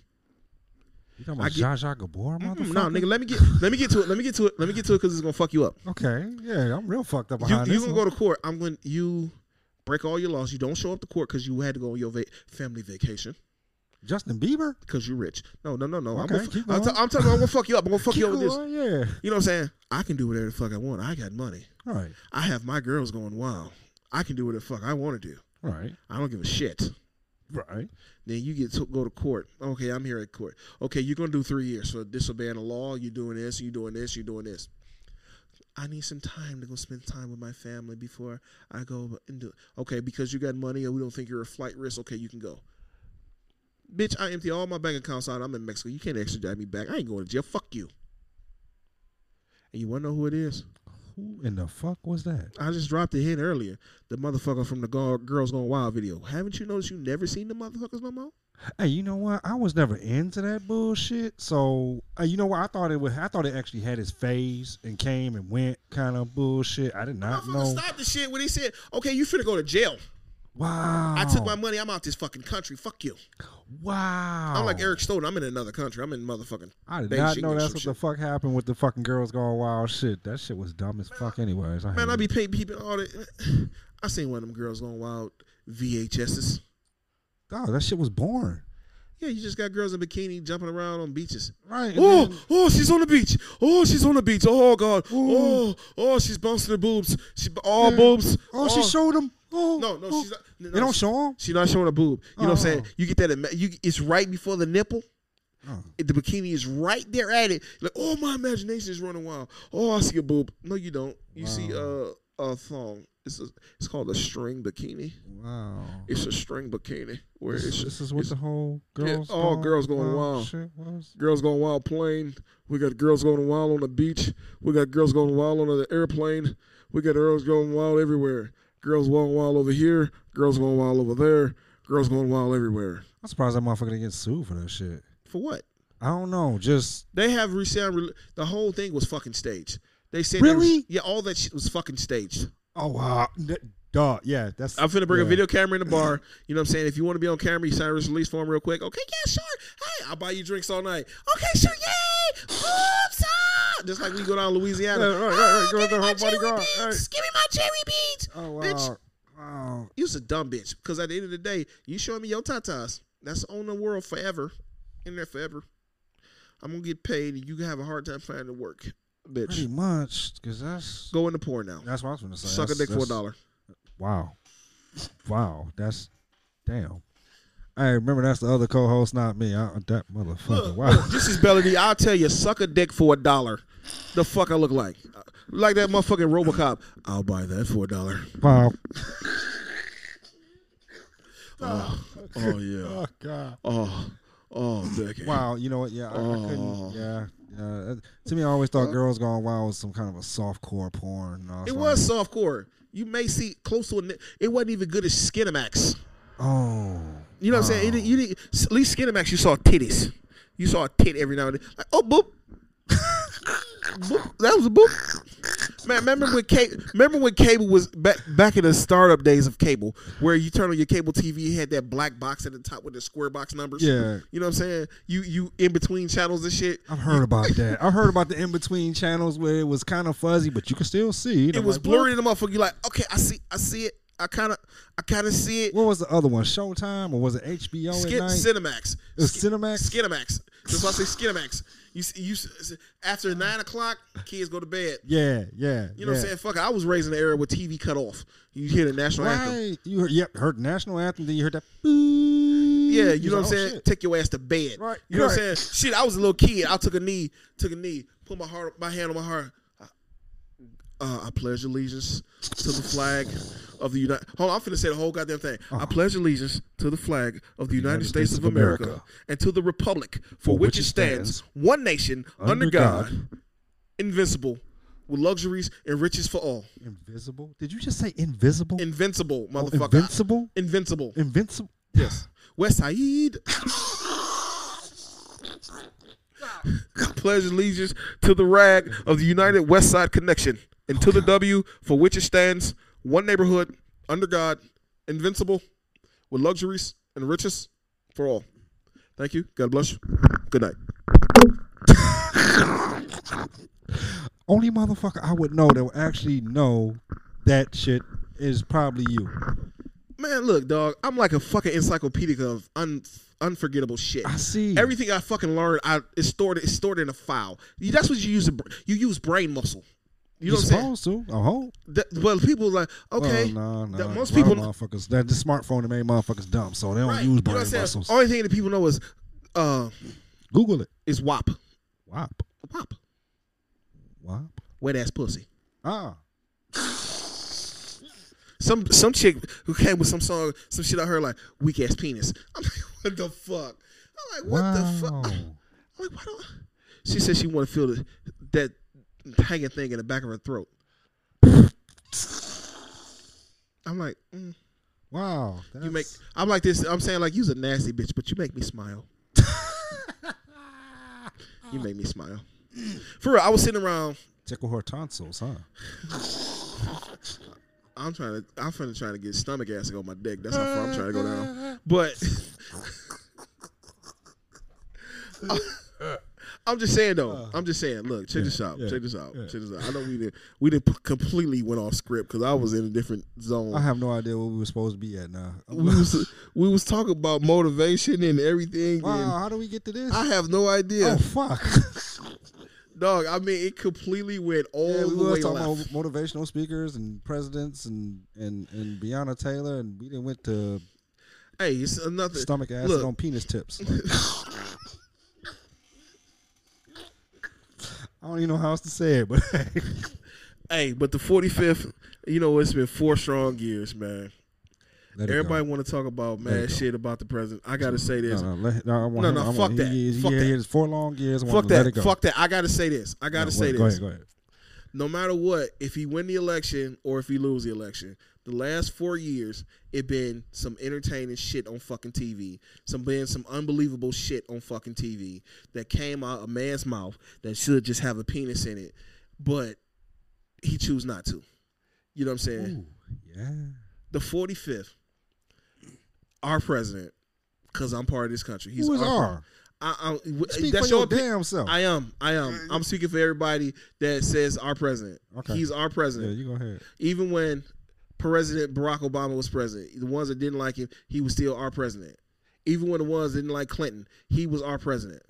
You talking about Zsa Zsa Gabor, motherfucker?
No, nigga, let me get let me get to it. Let me get to it. Let me get to it because it's gonna fuck you up.
Okay. Yeah, I'm real fucked up
You
behind
you
this
gonna
one.
go to court. I'm going to you break all your laws. You don't show up to court because you had to go on your va- family vacation.
Justin Bieber?
because you're rich. No, no, no, no. I'm,
Okay,
gonna, I'm,
going.
t- I'm telling you, I'm gonna fuck you up. I'm gonna fuck
Keep
you up with this.
going, Yeah.
You know what I'm saying? I can do whatever the fuck I want. I got money.
All right.
I have my girls going wild. I can do whatever the fuck I want to do.
All right.
I don't give a shit.
Right.
Then you get to go to court. Okay, I'm here at court. Okay, you're gonna do three years for disobeying the law. You're doing this. You're doing this. You're doing this. I need some time to go spend time with my family before I go into. Okay, because you got money and we don't think you're a flight risk. Okay, you can go. Bitch, I empty all my bank accounts out. I'm in Mexico. You can't extradite me back. I ain't going to jail. Fuck you. And you want to know who it is?
Who in the fuck was that?
I just dropped a hint earlier. The motherfucker from the Girls Gone Wild video. Haven't you noticed you never seen the motherfuckers no more?
Hey, you know what? I was never into that bullshit. So, uh, you know what? I thought it was. I thought it actually had its phase and came and went kind of bullshit. I did not know.
stopped the shit when he said, okay, you finna go to jail.
Wow.
I took my money. I'm out this fucking country. Fuck you.
Wow.
I'm like Eric Stolten. I'm in another country. I'm in motherfucking.
I did
Beijing
not know that's what
shit.
the fuck happened with the fucking girls going wild shit. That shit was dumb as fuck, anyways. I
Man, I be paying people all the. I seen one of them girls going wild VHSs.
Oh, that shit was boring.
Yeah, you just got girls in bikini jumping around on beaches.
Right.
Oh,
then-
oh, she's on the beach. Oh, she's on the beach. Oh God. Oh, oh, she's bouncing her boobs. She all
Yeah.
boobs.
oh, she showed them. Oh,
No, no,
oh.
she's not. No,
They don't show him.
She's not showing a boob. You know what I'm saying?
Oh.
You get that. You it's right before the nipple.
Oh.
The bikini is right there at it. Like, oh, my imagination is running wild. Oh, I see a boob. No, you don't. You see uh, a thong. It's a, it's called a string bikini.
Wow.
It's a string bikini where
This,
it's
this is what
it's-
the whole
Yeah,
girls.
all
Gone
girls going wild.
Shit
girls going wild plane. We got girls going wild on the beach. We got girls going wild on the airplane. We got girls going wild everywhere. Girls going wild over here. Girls going wild over there. Girls going wild everywhere.
I'm surprised that motherfucker didn't get sued for that shit.
For what?
I don't know. Just
They have resound. The whole thing was fucking staged. They said
Really?
They, yeah, all that shit was fucking staged.
Oh wow, duh. Yeah, that's.
I'm finna bring a video camera in the bar. You know what I'm saying? If you want to be on camera, you sign a release form real quick. Okay, yeah, sure. Hey, I'll buy you drinks all night. Okay, sure. Yay! Oops, ah! Just like we go down Louisiana.
Yeah, right, right, right.
Oh,
Go
give
with
me
the
my
whole
cherry beans.
Right.
Give me my cherry beans.
Oh wow.
Bitch.
Wow.
You was a dumb bitch. Because at the end of the day, you showing me your tatas. That's on the world forever. In there forever. I'm gonna get paid and you can have a hard time finding work.
Pretty
Bitch.
much, because that's
Go in the porn now.
that's what I was gonna say.
Suck a
That's-
dick for a
that's-
dollar.
Wow. Wow. That's damn. Hey, remember that's the other co-host, not me. I, that motherfucker. Wow.
this is Belly D. I'll tell you, suck a dick for a dollar. The fuck I look like. Like that motherfucking Robocop. I'll buy that for a dollar.
Wow.
Oh, oh yeah.
Oh god.
Oh, oh.
Wow. You know what? Yeah, I, I
Oh.
couldn't. Yeah. Yeah. To me, I always thought Girls Gone Wild was some kind of a soft core porn.
It was soft core. You may see close to a. It wasn't even good as Skinamax.
Oh.
You know what I'm saying? It, you didn't, at least Skinamax, you saw titties. You saw a tit every now and then. Like, oh, boop. boop. That was a boop. Man, remember when cable? Remember when cable was back back in the startup days of cable, where you turn on your cable TV, you had that black box at the top with the square box numbers.
Yeah.
You know what I'm saying? You you in between channels and shit.
I've heard about that. I've heard about the in between channels where it was kind of fuzzy, but you could still see. And
It
I'm
was
like,
blurry in the motherfucker. You like, okay, I see, I see it. I kind of, I kind of see it.
What, was the other one? Showtime or was it HBO
Skin,
at night?
Cinemax.
It was Cinemax?
Skinamax. That's why I say Skinamax. You you after nine o'clock, kids go to bed.
yeah, yeah.
You know what I'm saying? Fuck, I was raised in the era with TV cut off. You hear the national anthem.
You heard, yep, heard national anthem, then you heard that.
Yeah, you know what I'm
oh,
saying?
shit.
Take your ass to bed.
Right,
You know what I'm saying? Shit, I was a little kid. I took a knee, took a knee, put my heart, my hand on my heart. Uh, I pledge allegiance to the flag of the United. Hold on, I'm finna say the whole goddamn thing. I pledge allegiance to the flag of the United, States, of America, and to the republic for, which it stands, one nation under, God,
God.
invincible, with luxuries and riches for all.
Invisible? Did you just say invisible?
Invincible,
Oh,
motherfucker.
invincible?
Invincible.
Invincible?
Yes. West Side. Pledge allegiance to the rag of the United West Side Connection and to the W for which it stands, one neighborhood, under God, invincible, with luxuries and riches for all. Thank you. God bless you. Good night.
Only motherfucker I would know that would actually know that shit is probably you.
Man, look, dog. I'm like a fucking encyclopedia of un- unforgettable shit.
I see.
Everything I fucking learned, I it's stored. It's stored in a file. That's what you use. You use brain muscle. You know
You're
what I'm saying?
supposed to. I hope.
That, well, people like okay.
Well, no, no.
that most
A lot of
people-
motherfuckers. That the smartphone that made motherfuckers dumb, so they don't
right,
use
you know
brain
what I'm
muscles.
Only thing that people know is uh
Google it.
is WAP.
WAP.
WAP.
WAP.
Wet ass pussy.
Ah.
some some chick who came with some song, some shit I heard like weak ass penis. I'm like, what the fuck? I'm like, what
wow.
the fuck? I'm like, why don't? She said she want to feel the, that hanging thing in the back of her throat. I'm like, mm,
Wow.
you make. I'm like this. I'm saying like you's a nasty bitch, but you make me smile. You make me smile. For real, I was sitting around.
tickle her tonsils, huh?
I'm trying to. I'm finna trying to get stomach acid on my dick. That's how far I'm trying to go down. But I'm just saying though. Uh, I'm just saying. Look, check
Yeah,
this out.
yeah,
check this out.
yeah.
Check this out. I know we did. We didn't completely went off script because I was in a different zone.
I have no idea what we were supposed to be at now.
we was we was talking about motivation and everything.
wow,
And
how do we get to this?
I have no idea,
Oh fuck!
dog. I mean, it completely went all
yeah, we
the way
talking
left.
about motivational speakers and presidents and and and Breonna Taylor, and we didn't went to
Hey, it's another.
stomach acid
look.
on penis tips. I don't even know how else to say it, but
Hey, but the 45th, you know, it's been four strong years, man. Everybody want to talk about mad shit about the president. I gotta say this.
No, no, let, no,
No,
him-
no, fuck that.
He,
Fuck
he,
that.
has four long years.
Fuck
him to let
that. Fuck that. I gotta say this. I gotta
No,
say
go
this.
ahead, go ahead.
No matter what, if he win the election or if he lose the election, the last four years it been some entertaining shit on fucking TV. Some been some unbelievable shit on fucking TV that came out a man's mouth that should just have a penis in it, but he choose not to. You know what I'm saying?
Ooh, yeah.
the 45th, our president, because I'm part of this country. He's
Who is
our.
R?
I, I, that's
for your
opi-
damn self.
I am. I am. I'm speaking for everybody that says our president.
Okay.
He's our president.
yeah, you go ahead.
Even when President Barack Obama was president, the ones that didn't like him, he was still our president. Even when the ones that didn't like Clinton, he was our president.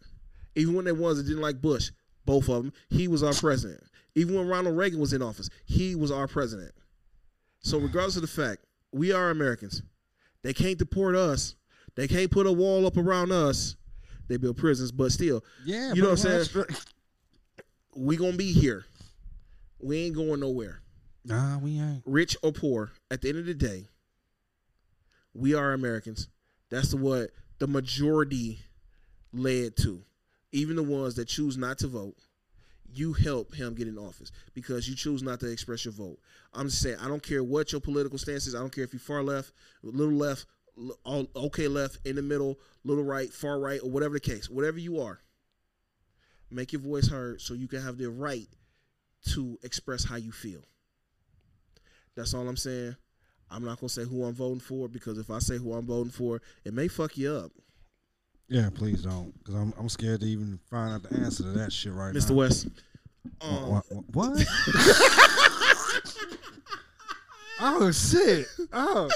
Even when the ones that didn't like Bush, both of them, he was our president. Even when Ronald Reagan was in office, he was our president. So regardless of the fact, we are Americans. They can't deport us. They can't put a wall up around us. They build prisons, but still,
Yeah,
You know what I'm
str-
we gonna be here. We ain't going nowhere.
Nah, we ain't.
rich or poor, at the end of the day, we are Americans. That's what the majority led to. Even the ones that choose not to vote, you help him get in office because you choose not to express your vote. I'm just saying, I don't care what your political stance is. I don't care if you're far left, little left, all okay left, in the middle, little right, far right, or whatever the case. Whatever you are, make your voice heard so you can have the right to express how you feel. That's all I'm saying. I'm not gonna say who I'm voting for because if I say who I'm voting for, it may fuck you up,
Yeah, please don't, because I'm I'm scared to even find out the answer to that shit right
Mr.
now. Mr.
West. Um,
What? what? what? oh shit! Oh,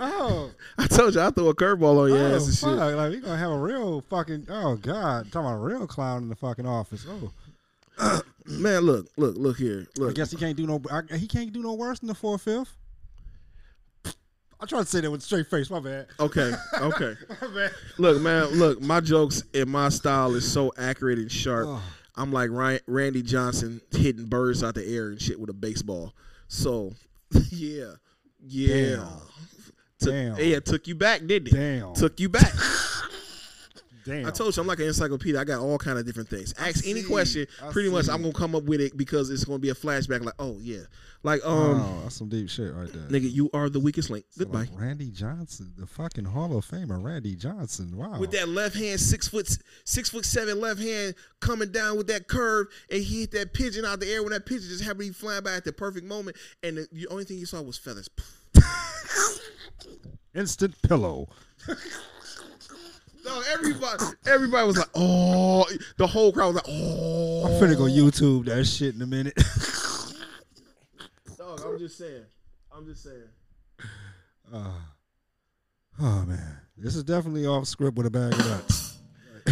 oh,
I told you I throw a curveball on your
oh,
ass and
fuck!
shit.
Like we gonna have a real fucking oh god, talking about a real clown in the fucking office. Oh,
Man, look, look, look here. Look.
I guess he can't do no. I, he can't do no worse than the four fifth. I tried to say that with a straight face. My bad.
okay, okay.
My bad.
Look, man, look, my jokes and my style is so accurate and sharp.
Oh.
I'm like Ryan, Randy Johnson hitting birds out the air and shit with a baseball. So, yeah, yeah.
Damn.
Took,
Damn.
Yeah, took you back, didn't it?
Damn.
Took you back.
Damn.
I told you I'm like an encyclopedia. I got all kind of different things. Ask any question,
I
pretty much. I'm gonna come up with it because it's gonna be a flashback. Like, oh yeah, like um,
oh, that's some deep shit right there.
nigga, you are the weakest link.
So,
Goodbye.
like, Randy Johnson, the fucking Hall of Famer, Randy Johnson. Wow.
With that left hand, six foot, six foot seven left hand coming down with that curve, and he hit that pigeon out the air when that pigeon just happened to be flying by at the perfect moment, and the, the only thing you saw was feathers.
Instant pillow.
No, everybody, everybody was like, oh, the whole crowd was like, oh.
I'm finna go YouTube that shit in a minute.
Dog, I'm just saying, I'm just saying.
Uh, oh man, this is definitely off script with a bag of nuts.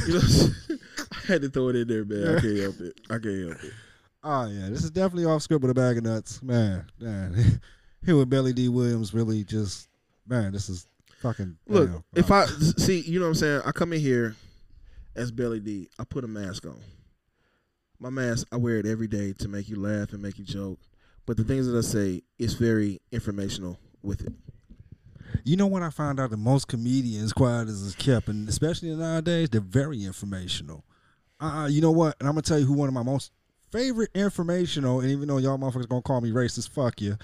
You know, I had to throw it in there, man. I can't help it. I can't help it.
Oh yeah, this is definitely off script with a bag of nuts, man. Man, here with Belly D Williams really just man, this is fucking.
Look,
damn,
if. I see, you know what I'm saying. I come in here as Belly D. I put a mask on. My mask, I wear it every day to make you laugh and make you joke. But the things that I say is very informational with it.
You know what I found out that most comedians, quiet as is kept, and especially nowadays, they're very informational. Uh, you know what? And I'm gonna tell you who one of my most favorite informational, and even though y'all motherfuckers gonna call me racist, fuck you,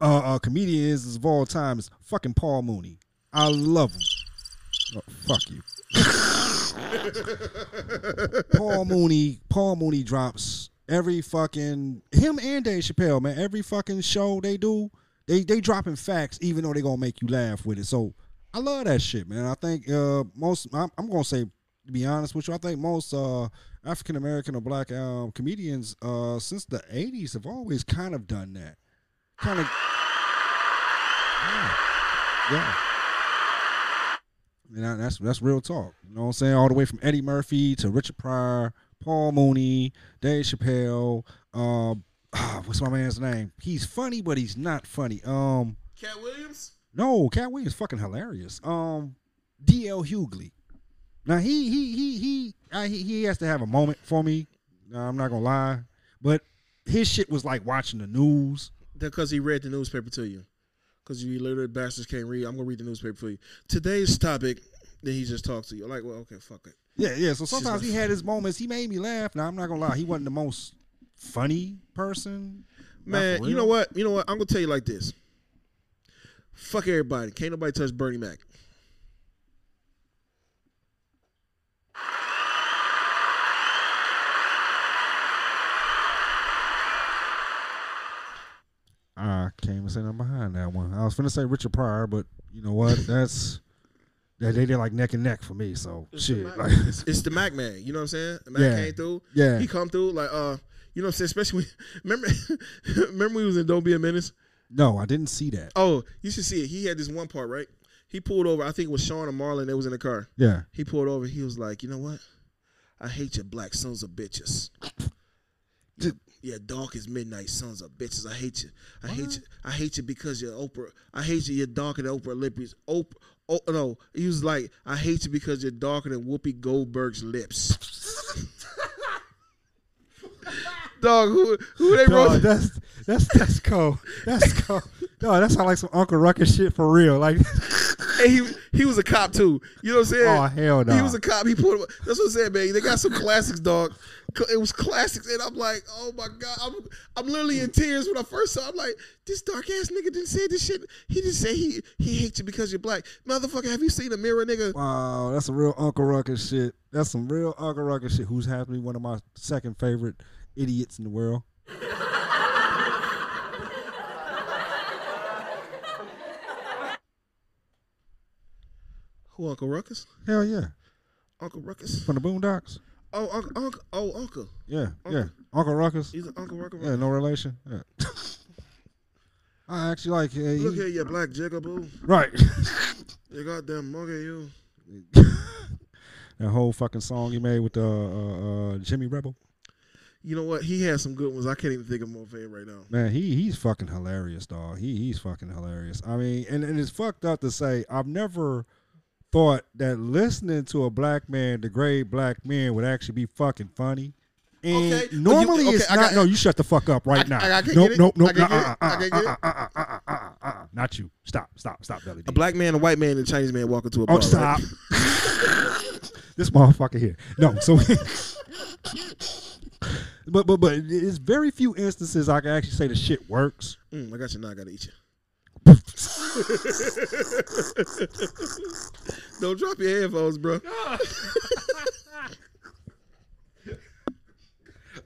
uh, uh comedians of all time is fucking Paul Mooney. I love him. Oh, fuck you. Paul Mooney. Paul Mooney drops every fucking him and Dave Chappelle, man. Every fucking show they do, they they dropping facts, even though they gonna make you laugh with it. So I love that shit, man. I think uh, most. I'm, I'm gonna say to be honest with you, I think most uh, African American or black um, comedians uh, since the '80s have always kind of done that. Kind of. Yeah. yeah. And that's that's real talk. You know what I'm saying? All the way from Eddie Murphy to Richard Pryor, Paul Mooney, Dave Chappelle. Um, ah, what's my man's name? He's funny, but he's not funny. Um,
Katt Williams.
no, Katt Williams fucking hilarious. Um, D.L. Hughley. Now he he he he I, he he has to have a moment for me. Uh, I'm not gonna lie, but his shit was like watching the news.
Because he read the newspaper to you. Because you illiterate bastards can't read. I'm gonna read the newspaper for you. Today's topic. Then he just talks to you. Like, well, okay, fuck it.
Yeah, yeah. So sometimes he had his moments. He made me laugh. Now I'm not gonna lie, he wasn't the most funny person.
Man, you know what? You know what? I'm gonna tell you like this. Fuck everybody. Can't nobody touch Bernie Mac.
I can't even say nothing behind that one. I was finna say Richard Pryor, but you know what? That's they they did like neck and neck for me. So
It's the
shit,
Mac-
like
it's, it's the Mac man. You know what I'm saying? The Mac
Yeah.
came through.
yeah,
He come through like uh, you know what I'm saying? Especially when remember remember we was in Don't Be a Menace.
no, I didn't see that.
Oh, you should see it. He had this one part right. He pulled over. I think it was Sean and Marlon. That was in the car.
Yeah,
He pulled over. He was like, you know what? I hate you, black sons of bitches. Yeah, dark as midnight, sons of bitches. I hate you. I hate you. I hate you because you're Oprah. I hate you. You're darker than Oprah Lippy's. Oprah. Oh no, he was like, I hate you because you're darker than Whoopi Goldberg's lips. Dog, who who they
Dog,
wrote?
that's that's that's cold. That's cold. No, that sound like some Uncle Ruckus shit for real. Like,
And he he was a cop too. You know what I'm saying?
oh hell no.
He was a cop. He pulled. That's what I'm saying, man. They got some classics, dog. It was classics, and I'm like, oh my god, I'm I'm literally in tears when I first saw. it. I'm like, this dark ass nigga didn't say this shit. He just say he he hates you because you're black, motherfucker. Have you seen a mirror, nigga?
Wow, that's some real Uncle Ruckus shit. That's some real Uncle Ruckus shit. Who's be one of my second favorite idiots in the world.
Who Uncle Ruckus?
Hell yeah,
Uncle Ruckus?
from the Boondocks.
Oh, Uncle, Uncle, oh, Uncle.
Yeah,
Uncle.
yeah, Uncle Ruckus.
He's an Uncle Ruckus.
Yeah, no relation. Yeah. I actually like. Uh, he-
Look at you, black jigaboo.
right.
You goddamn monkey, you.
that whole fucking song he made with uh, uh, uh, Jimmy Rebel.
You know what? He has some good ones. I can't even think of more fan right now.
Man, he he's fucking hilarious, dog. He he's fucking hilarious. I mean, and, and it's fucked up to say I've never thought that listening to a black man degrade black men would actually be fucking funny. And
Okay, but you-
normally
okay,
it's
I
not.
got-
no, you shut the fuck up right
I-
now.
I- I nope,
nope,
nope, uh,
uh, uh,
I can't get it. I can't get it.
uh-uh, uh-uh, uh-uh, uh-uh. Not you. Stop, stop, stop, Belly D.
A black man, a white man, and a Chinese man walk into a oh, bar.
Oh, stop.
right?
this motherfucker here. No, so But but but it's very few instances I can actually say the shit works.
Mm, I got you now. I gotta eat you. Don't drop your headphones, bro.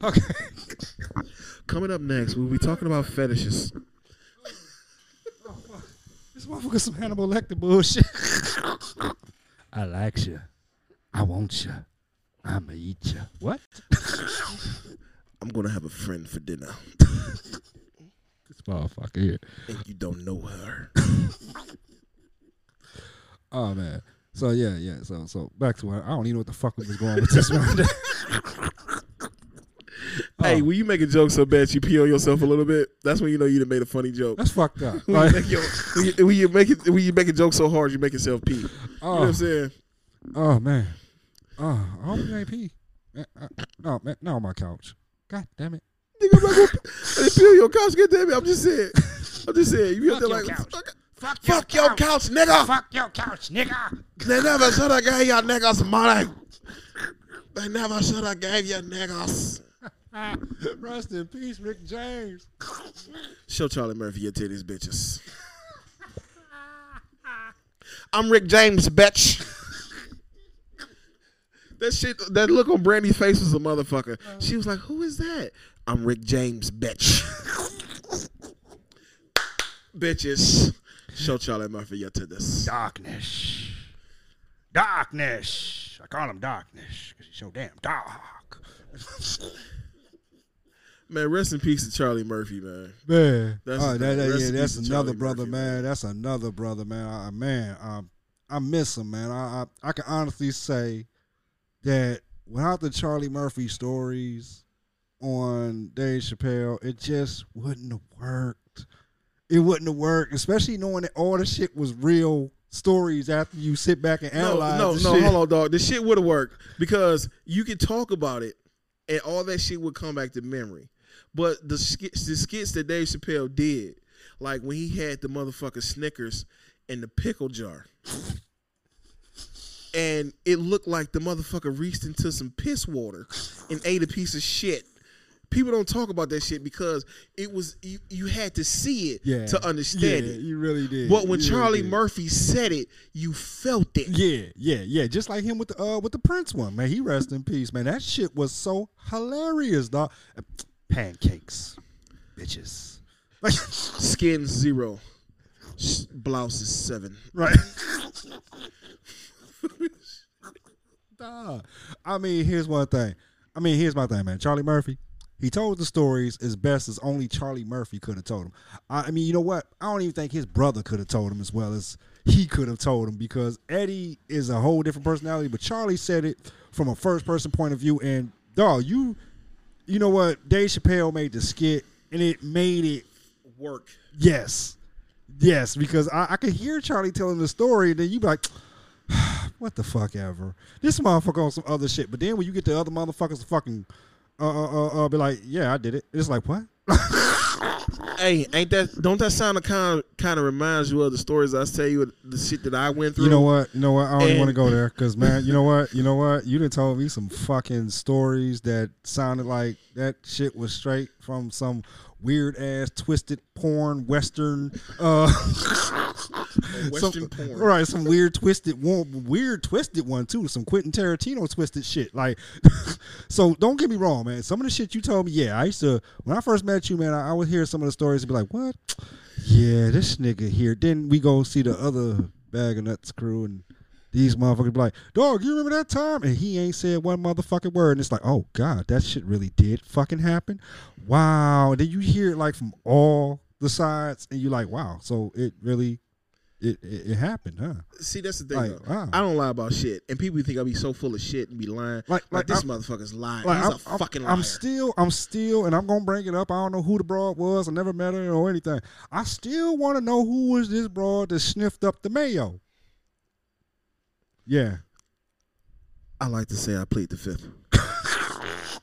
Okay.
Coming up next, we'll be talking about fetishes.
This motherfucker some Hannibal Lecter bullshit. I like you. I want you. I'ma eat you. What?
I'm gonna have a friend for dinner,
This motherfucker here.
and you don't know her.
Oh man. So yeah, yeah. So so back to what I don't even know what the fuck was going on with this one.
Hey,
Oh.
when you make a joke so bad you pee on yourself a little bit, that's when you know you done made a funny joke.
That's fucked up.
When you, make your, when, you, when you make it, when you make a joke so hard, you make yourself pee. You know what
oh,
I'm saying?
oh man. Oh, I hope you ain't pee. Man, No, man, not on my couch. God damn it.
Nigga, I'm not gonna pee on your couch. God damn it! I'm just saying. I'm just saying. You there
Fuck
like,
your couch.
fuck,
Fuck,
Fuck your couch, nigga.
Fuck your couch, nigga.
They never should have gave you niggas money. They never should have gave you niggas.
Rest in peace, Rick James.
Show Charlie Murphy your titties, bitches. I'm Rick James, bitch. That shit, that look on Brandy's face was a motherfucker. She was like, "Who is that?" I'm Rick James, bitch. Bitches, show Charlie Murphy your titties.
Darkness. Darkness. I call him darkness because he's so damn dark.
Man, rest in peace to Charlie Murphy, man.
Man,
That's
oh, that, that- yeah, that's another brother,
Murphy,
man.
man.
That's another brother, man. I, man, I, I miss him, man. I, I I can honestly say that without the Charlie Murphy stories on Dave Chappelle, it just wouldn't have worked. It wouldn't have worked, especially knowing that all the shit was real stories after you sit back and
No,
analyze.
no, no.
shit.
Hold on, dog. The shit would have worked because you could talk about it, and all that shit would come back to memory. But the skits, the skits that Dave Chappelle did, like when he had the motherfucking Snickers in the pickle jar, and it looked like the motherfucker reached into some piss water and ate a piece of shit. People don't talk about that shit because it was you, you had to see it
Yeah,
to understand
yeah,
it.
You really did.
But when
You
Charlie
did.
Murphy said it, you felt it.
Yeah, yeah, yeah. Just like him with the uh with the Prince one, man. He rest in peace, man. That shit was so hilarious, dog. Pancakes, bitches. Like,
Skin zero. Blouse is seven.
right. Dog. I mean, here's one thing. I mean, here's my thing, man. Charlie Murphy, he told the stories as best as only Charlie Murphy could have told them. I, I mean, you know what? I don't even think his brother could have told him as well as he could have told him because Eddie is a whole different personality, but Charlie said it from a first person point of view. And dog, you, you know what? Dave Chappelle made the skit, and it made it
Work.
Yes. Yes, because I, I could hear Charlie telling the story, and then you be like, what the fuck ever. This motherfucker on some other shit. But then when you get the other motherfuckers to fucking uh, uh, uh, uh, be like, yeah, I did it. It's like, what?
Hey, ain't that? Don't that sound kind of kind of reminds you of the stories I tell you the shit that I went through?
You know what? You know what? I don't even want to go there because, man, you know what? You know what? You done told me some fucking stories that sounded like that shit was straight from some weird ass twisted porn western uh
Western
some,
porn.
right some weird twisted one weird twisted one too. Some quentin tarantino twisted shit. Like so don't get me wrong man. Some of the shit you told me yeah i used to when i first met you man i, I would hear some of the stories and be like what? Yeah this nigga here. Then we go see the other bag of nuts crew and these motherfuckers be like, dog, you remember that time? And he ain't said one motherfucking word. And it's like, oh God, that shit really did fucking happen. Wow. And then you hear it like from all the sides, and you're like, wow. So it really, it it, it happened, huh?
See, that's the thing.
Like, wow.
I don't lie about shit, and people think I be so full of shit and be lying.
Like-
Like,
like,
this
I'm-
motherfucker's lying.
Like,
He's
I'm,
a fucking liar.
I'm still, I'm still, and I'm gonna bring it up. I don't know who the broad was. I never met her or anything. I still want to know who was this broad that sniffed up the mayo. Yeah,
I like to say I played the fifth.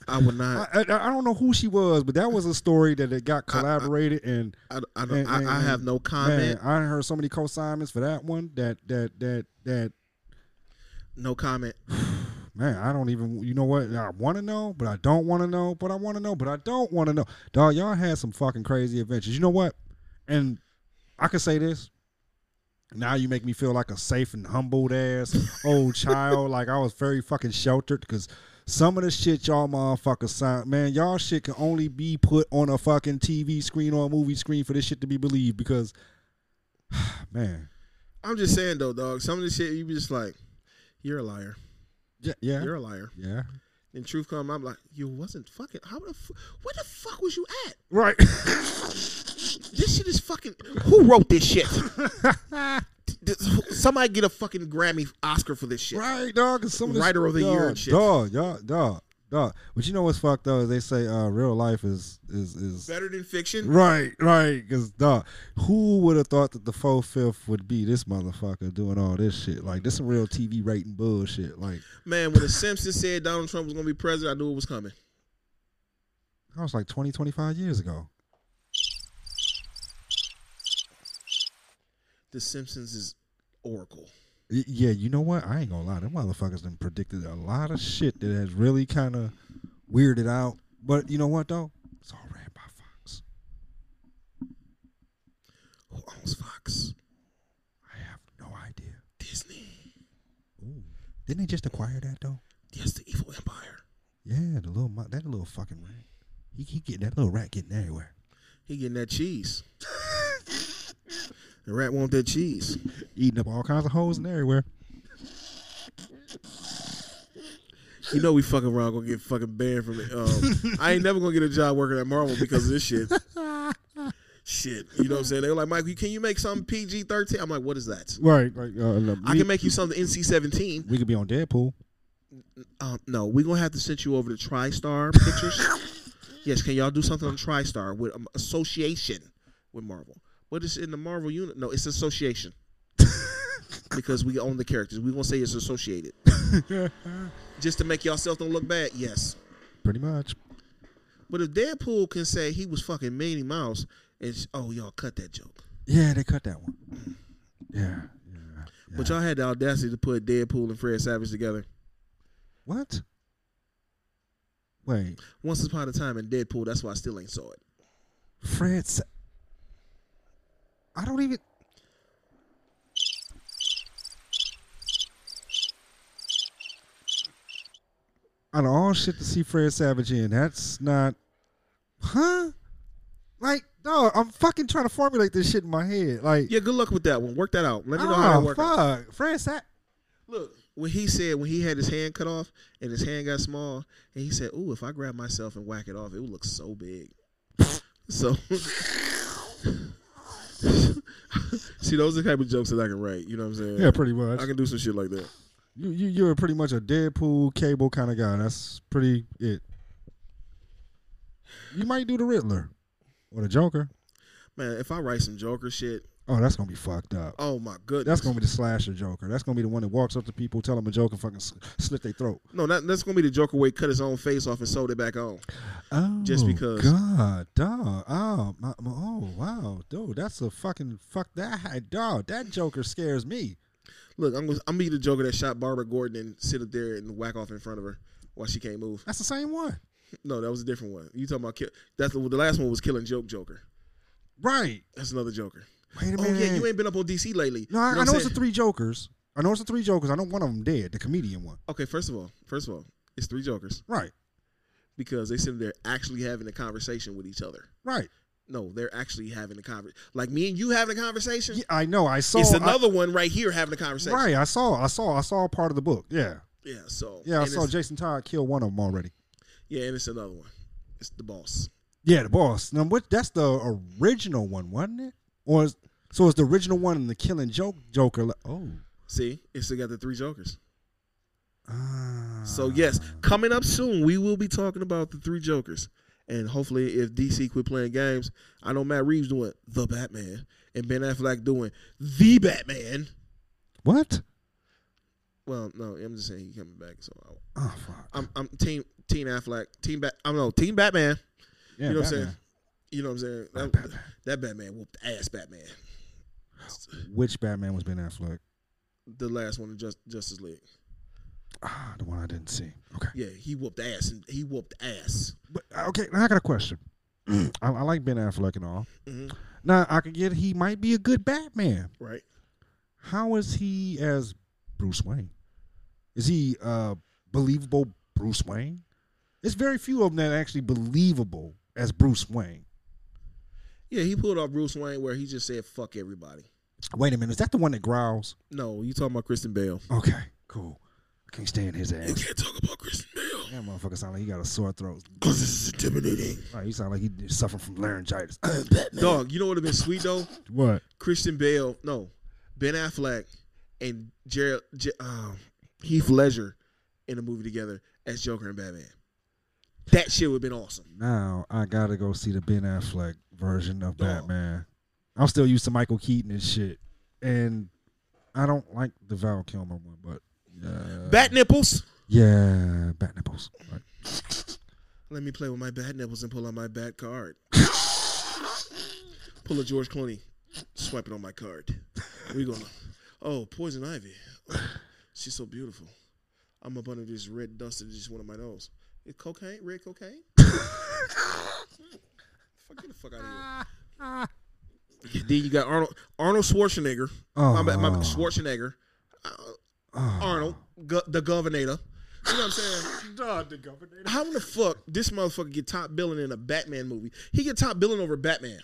I would not.
I, I, I don't know who she was, but that was a story that it got collaborated and.
I, I, don't,
and- and-
I have no comment.
Man, I heard so many co-signments for that one that that that that
No comment.
man, I don't even you know what I want to know, but I don't want to know, but I want to know, but I don't want to know. Dog, y'all had some fucking crazy adventures. You know what? And I can say this. Now you make me feel like a safe and humbled ass old child. Like I was very fucking sheltered because some of the shit y'all motherfuckers sound man, y'all shit can only be put on a fucking TV screen or a movie screen for this shit to be believed because man.
I'm just saying though, dog. Some of the shit you be just like, you're a liar.
Yeah, yeah.
You're a liar.
Yeah.
And truth come, I'm like, you wasn't fucking. How the fu- where the fuck was you at?
Right.
This shit is fucking. Who wrote this shit? Somebody get a fucking Grammy Oscar for this shit.
right, dog. 'cause some of this,
Writer of the
dog,
year and shit.
Dog, y'all, dog, dog. But you know what's fucked though? Is they say uh, real life is is is
Better than fiction.
right, right. Because dog, who would have thought that the four fifth would be this motherfucker doing all this shit? Like this some real TV rating bullshit. Like
Man, when the Simpsons said Donald Trump was gonna be president, I knew it was coming.
that was like 20, 25 years ago.
The Simpsons is Oracle.
Y- Yeah, you know what? I ain't gonna lie. Them motherfuckers done predicted a lot of shit that has really kind of weirded out. But you know what though? It's all ran by Fox.
Who owns Fox?
I have no idea.
Disney.
Ooh. Didn't they just acquire that though?
Yes, the evil empire.
Yeah, the little mo- that little fucking rat. He, he get that little rat getting everywhere.
He getting that cheese. the rat want that cheese.
Eating up all kinds of holes and everywhere.
You know we fucking around gonna get fucking banned from it. Um, I ain't never gonna get a job working at Marvel because of this shit. shit, you know what I'm saying? They were like, Mike, can you make something PG thirteen? I'm like, what is that?
Right. Like uh, look,
I
we,
can make you something NC seventeen.
we could be on Deadpool.
Um, no, we're gonna have to send you over to TriStar Pictures. yes, can y'all do something on TriStar with um, association with Marvel? What is in the Marvel unit? No, it's association. because we own the characters. We gonna say it's associated. Just to make yourself don't look bad. Yes.
Pretty much.
But if Deadpool can say he was fucking Minnie Mouse, and oh y'all cut that joke.
Yeah, they cut that one. Yeah. Yeah. yeah.
But y'all had the audacity to put Deadpool and Fred Savage together.
what? Wait,
Once upon a time in Deadpool, that's why I still ain't saw it.
Fred. Sa- I don't even. Out of all shit to see Fred Savage in, that's not. Huh? Like, no, I'm fucking trying to formulate this shit in my head. Like,
Yeah, good luck with that one. Work that out. Let me know how ah,
oh,
that works.
fuck. Fred Savage.
Look, when he said when he had his hand cut off and his hand got small, and he said, "Ooh, if I grab myself and whack it off, it would look so big." so, see, those are the type of jokes that I can write. You know what I'm saying?
Yeah, pretty much.
I can do some shit like that.
You, you you're pretty much a Deadpool cable kind of guy. That's pretty it. You might do the Riddler or the Joker.
Man, if I write some Joker shit,
Oh, that's gonna be fucked up.
oh my goodness,
That's gonna be the slasher Joker. That's gonna be the one that walks up to people, tell them a joke, and fucking slit their throat.
no, that, that's gonna be the Joker way cut his own face off and sewed it back on.
Oh,
Just because.
God, dog. Oh, my, my- oh, wow, dude, that's a fucking fuck that dog. That Joker scares me.
Look, I'm gonna, I'm gonna be the Joker that shot Barbara Gordon and sit up there and whack off in front of her while she can't move.
That's the same one,
No, that was a different one. You talking about kill? That's the, the last one was killing joke Joker.
right?
That's another Joker.
Wait a
Oh
minute.
yeah, you ain't been up on DC lately.
No,
You
I,
what
I
I'm
know it's the three Jokers. I know it's the three Jokers. I know one of them dead, the comedian one.
Okay, first of all, first of all, it's three Jokers
Right,
because they sit there actually having a conversation with each other.
right.
No, they're actually having a conversation. Like me and you having a conversation.
Yeah, I know. I saw.
it's
I-
another one right here having a conversation.
right, I saw. I saw. I saw part of the book. Yeah,
Yeah. So
yeah. I saw Jason Todd kill one of them already.
Yeah, and it's another one. It's the boss.
Yeah, the boss. Now, what? That's the original one, wasn't it? Or is, so it's the original one and the killing joke Joker. like- Oh,
See, it's got the three Jokers.
Ah.
So yes, coming up soon, we will be talking about the three Jokers, and hopefully, if DC quit playing games, I know Matt Reeves doing the Batman and Ben Affleck doing the Batman.
what?
Well, no, I'm just saying he coming back. So I,
Oh fuck.
I'm I'm team Team Affleck, Team Bat. I don't know Team Batman.
yeah,
you know what I'm
Batman.
saying? You know what I'm saying? That,
Batman.
that Batman whooped ass. Batman.
Which Batman was Ben Affleck?
The last one in Just, Justice League.
Ah, the one I didn't see. Okay.
Yeah, he whooped ass and he whooped ass.
But uh, okay, now I got a question. I, I like Ben Affleck and all.
hmm
Now I could get he might be a good Batman.
Right.
How is he as Bruce Wayne? Is he uh believable Bruce Wayne? There's very few of them that are actually believable as Bruce Wayne.
Yeah, he pulled off Bruce Wayne where he just said "fuck everybody."
Wait a minute, is that the one that growls?
No, you talking about Christian Bale?
Okay, cool. I can't stand his ass.
You can't talk about Christian Bale
That motherfucker sound like he got a sore throat.
because this is intimidating.
Right, he sound like he suffering from laryngitis.
Dog, you know what would have been sweet though?
what?
Christian Bale, no, Ben Affleck and Jared, J- um, Heath Ledger in a movie together as Joker and Batman. That shit would have been awesome.
Now I gotta go see the Ben Affleck version of
Dog.
Batman. I'm still used to Michael Keaton and shit, and I don't like the Val Kilmer one, but uh,
Bat nipples.
yeah, bat nipples. Right.
Let me play with my bat nipples and pull out my bat card. pull a George Clooney, swipe it on my card. We gonna. Oh, poison ivy. Oh, she's so beautiful. I'm up under this red dust that just went on my nose. It cocaine? Red cocaine? fuck get the fuck out of here. then you got Arnold Arnold Schwarzenegger.
Oh,
My bad, my bad, Schwarzenegger. Uh,
oh.
Arnold, go, the governor. You know what I'm saying?
Dog, the governor.
How in the fuck this motherfucker get top billing in a Batman movie? He get top billing over Batman,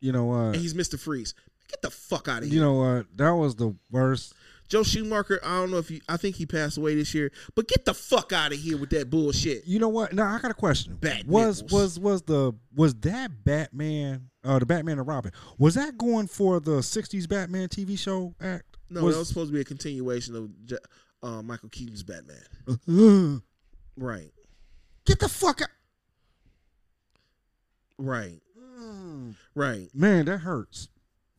You know what?
and
what?
he's Mister Freeze. Get the fuck out of here.
You know what? That was the worst.
Joel Schumacher, I don't know if you, I think he passed away this year, but get the fuck out of here with that bullshit.
You know what? Now I got a question.
Bat
was
nipples.
was was the was that Batman? Uh, the Batman and Robin. Was that going for the '60s Batman TV show act?
No,
was,
that was supposed to be a continuation of uh, Michael Keaton's Batman. Right,
Get the fuck out.
right, right.
Man, that hurts.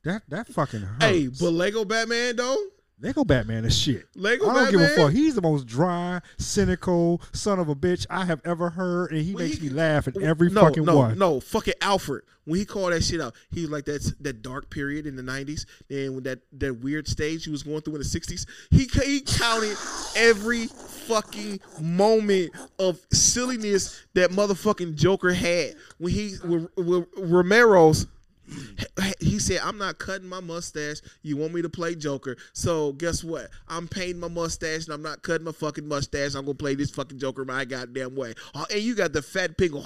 That that fucking hurts.
Hey, but Lego Batman though,
Lego Batman is shit.
Lego
I don't
Batman.
give a fuck. He's the most dry, cynical son of a bitch I have ever heard, and he
Well,
makes
he-
me laugh at every
no,
fucking
no,
one.
No, fucking Alfred. When he called that shit out, he was like that that dark period in the nineties. and when that that weird stage he was going through in the sixties, he he counted every fucking moment of silliness that motherfucking Joker had when he with, with Romero's. He said, "I'm not cutting my mustache. You want me to play Joker? So guess what? I'm painting my mustache and I'm not cutting my fucking mustache. I'm gonna play this fucking Joker my goddamn way. Oh, and you got the fat pig.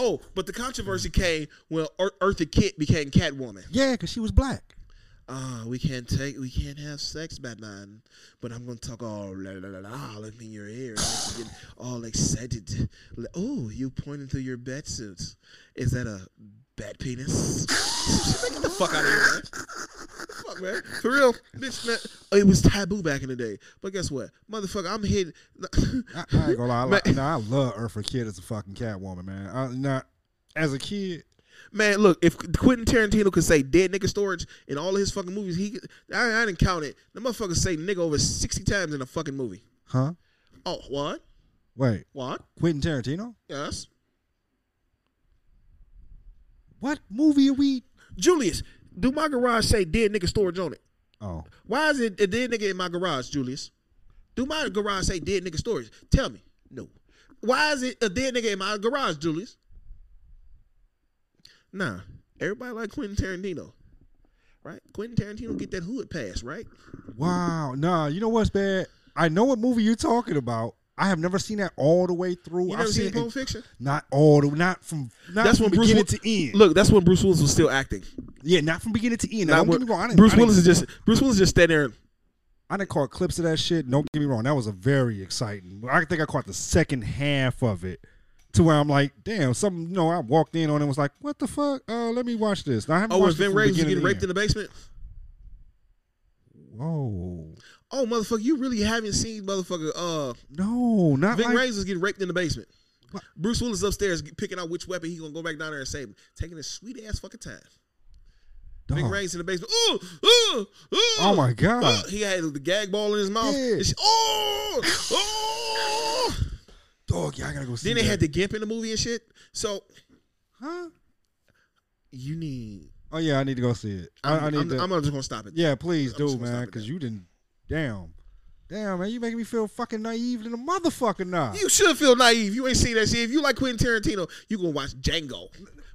Oh, but the controversy came when Ear- Eartha Kitt became Catwoman.
Yeah, because she was black.
Ah, we can't take, we can't have sex, Batman. But I'm gonna talk all la la la la in your ear, you get all excited. Oh, you pointing to your bat suits? Is that a bat penis? Get the fuck out of here, man. Fuck, man. For real, bitch, man. It was taboo back in the day. But guess what, motherfucker? I'm hitting.
I, I ain't gonna lie. I, like, nah, I love Eartha Kitt as a fucking Catwoman, man. I, not as a kid.
Man, look, if Quentin Tarantino could say dead nigga storage in all of his fucking movies, he I, I didn't count it. The motherfucker say nigga over 60 times in a fucking movie.
Huh?
Oh, what?
Wait,
What?
Quentin Tarantino?
Yes.
What movie are we?
Julius, do my garage say dead nigga storage on it?
Oh,
Why is it a dead nigga in my garage, Julius? Do my garage say dead nigga storage? Tell me. No. Why is it a dead nigga in my garage, Julius? Nah. Everybody like Quentin Tarantino. Right? Quentin Tarantino get that hood pass, right?
wow. Nah, you know what's bad? I know what movie you're talking about. I have never seen that all the way through.
You
I've
never seen
it-
Pulp Fiction?
Not all the, not from not
That's
from
when Bruce
beginning
Wil-
to end.
Look, that's when Bruce Willis was still acting.
yeah, not from beginning to end. Now,
when-
get me wrong. I didn't,
Bruce Willis is just Bruce Willis just standing there. and-
I didn't caught clips of that shit. Don't get me wrong. That was a very exciting. I think I caught the second half of it to where I'm like, damn, something. You know, I walked in on it and was like, what the fuck? Uh, let me watch this. Now, I haven't
Oh,
it
Ving
Rhames
getting raped in the basement.
Whoa,
Oh, motherfucker, you really haven't seen motherfucker. Uh,
no, not
Vin
like.
Was getting raped in the basement.
What?
Bruce Willis upstairs picking out which weapon he gonna go back down there and save him, taking his sweet ass fucking time. Vin
dog.
Rhames in the basement. Ooh, ooh, ooh,
Oh my god,
ooh. He had the gag ball in his mouth.
Yeah.
She- oh, oh.
Dog. Yeah, I gotta go see.
Then they
that.
had the gimp in the movie and shit. So
huh?
you need.
Oh yeah, I need to go see it. I,
I'm,
I need
I'm,
to.
I'm just gonna stop it.
yeah, please
I'm
do, man, because you didn't. Damn, damn, man, you making me feel fucking naive than a motherfucker now.
You should feel naive. You ain't seen that shit. If you like Quentin Tarantino, you gonna watch Django.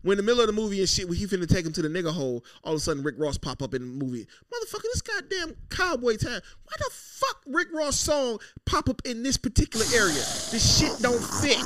When in the middle of the movie and shit, when he finna take him to the nigga hole, all of a sudden Rick Ross pop up in the movie. Motherfucker, this goddamn cowboy time. Why the fuck Rick Ross song pop up in this particular area? This shit don't fit.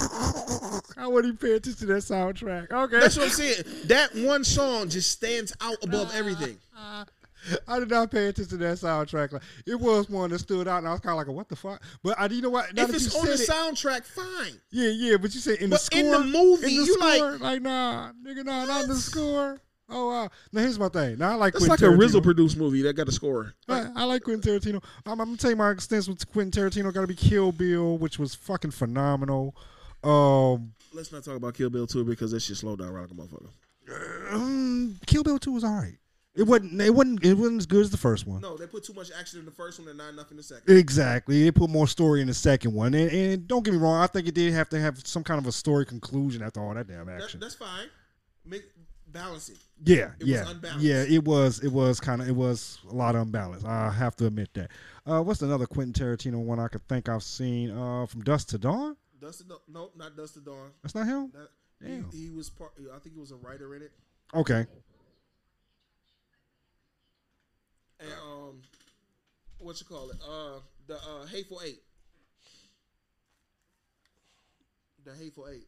I wouldn't pay attention to that soundtrack. Okay,
That's what I'm saying. That one song just stands out above everything.
Uh, uh, I did not pay attention to that soundtrack. Like, it was one that stood out, and I was kind of like, "What the fuck?" But I, you know what? Now
If it's on the
it-
soundtrack, fine.
yeah, yeah. But you said in the
But
score,
in the movie,
in the
you like-
score, like, nah, nigga, nah, not in the score. Oh wow. Now here's my thing. Now I like It's
like a
Tarantino.
Rizzo produced movie that got a score.
I, I like Quentin Tarantino. I'm, I'm gonna tell you my extents with Quentin Tarantino. Got to be Kill Bill, which was fucking phenomenal. Um,
Let's not talk about Kill Bill 2 because that shit slowed down like a motherfucker.
um, Kill Bill Two was alright. It wasn't. It wasn't. It wasn't as good as the first one.
No, they put too much action in the first one and not enough in the second.
Exactly. They put more story in the second one, and, and don't get me wrong. I think it did have to have some kind of a story conclusion after all that damn
That,
action.
that's fine. Make balance it.
Yeah,
It was
yeah,
unbalanced.
yeah. It was, it was kind of, it was a lot of unbalanced. I have to admit that. Uh, what's another Quentin Tarantino one I could think I've seen? Uh, from Dust to Dawn.
Dustin, no, not Dust to Dawn.
That's not him.
That,
Damn.
he, he was part. I think he was a writer in it.
Okay.
And um, what you call it? Uh, the uh, Hateful Eight. The Hateful Eight.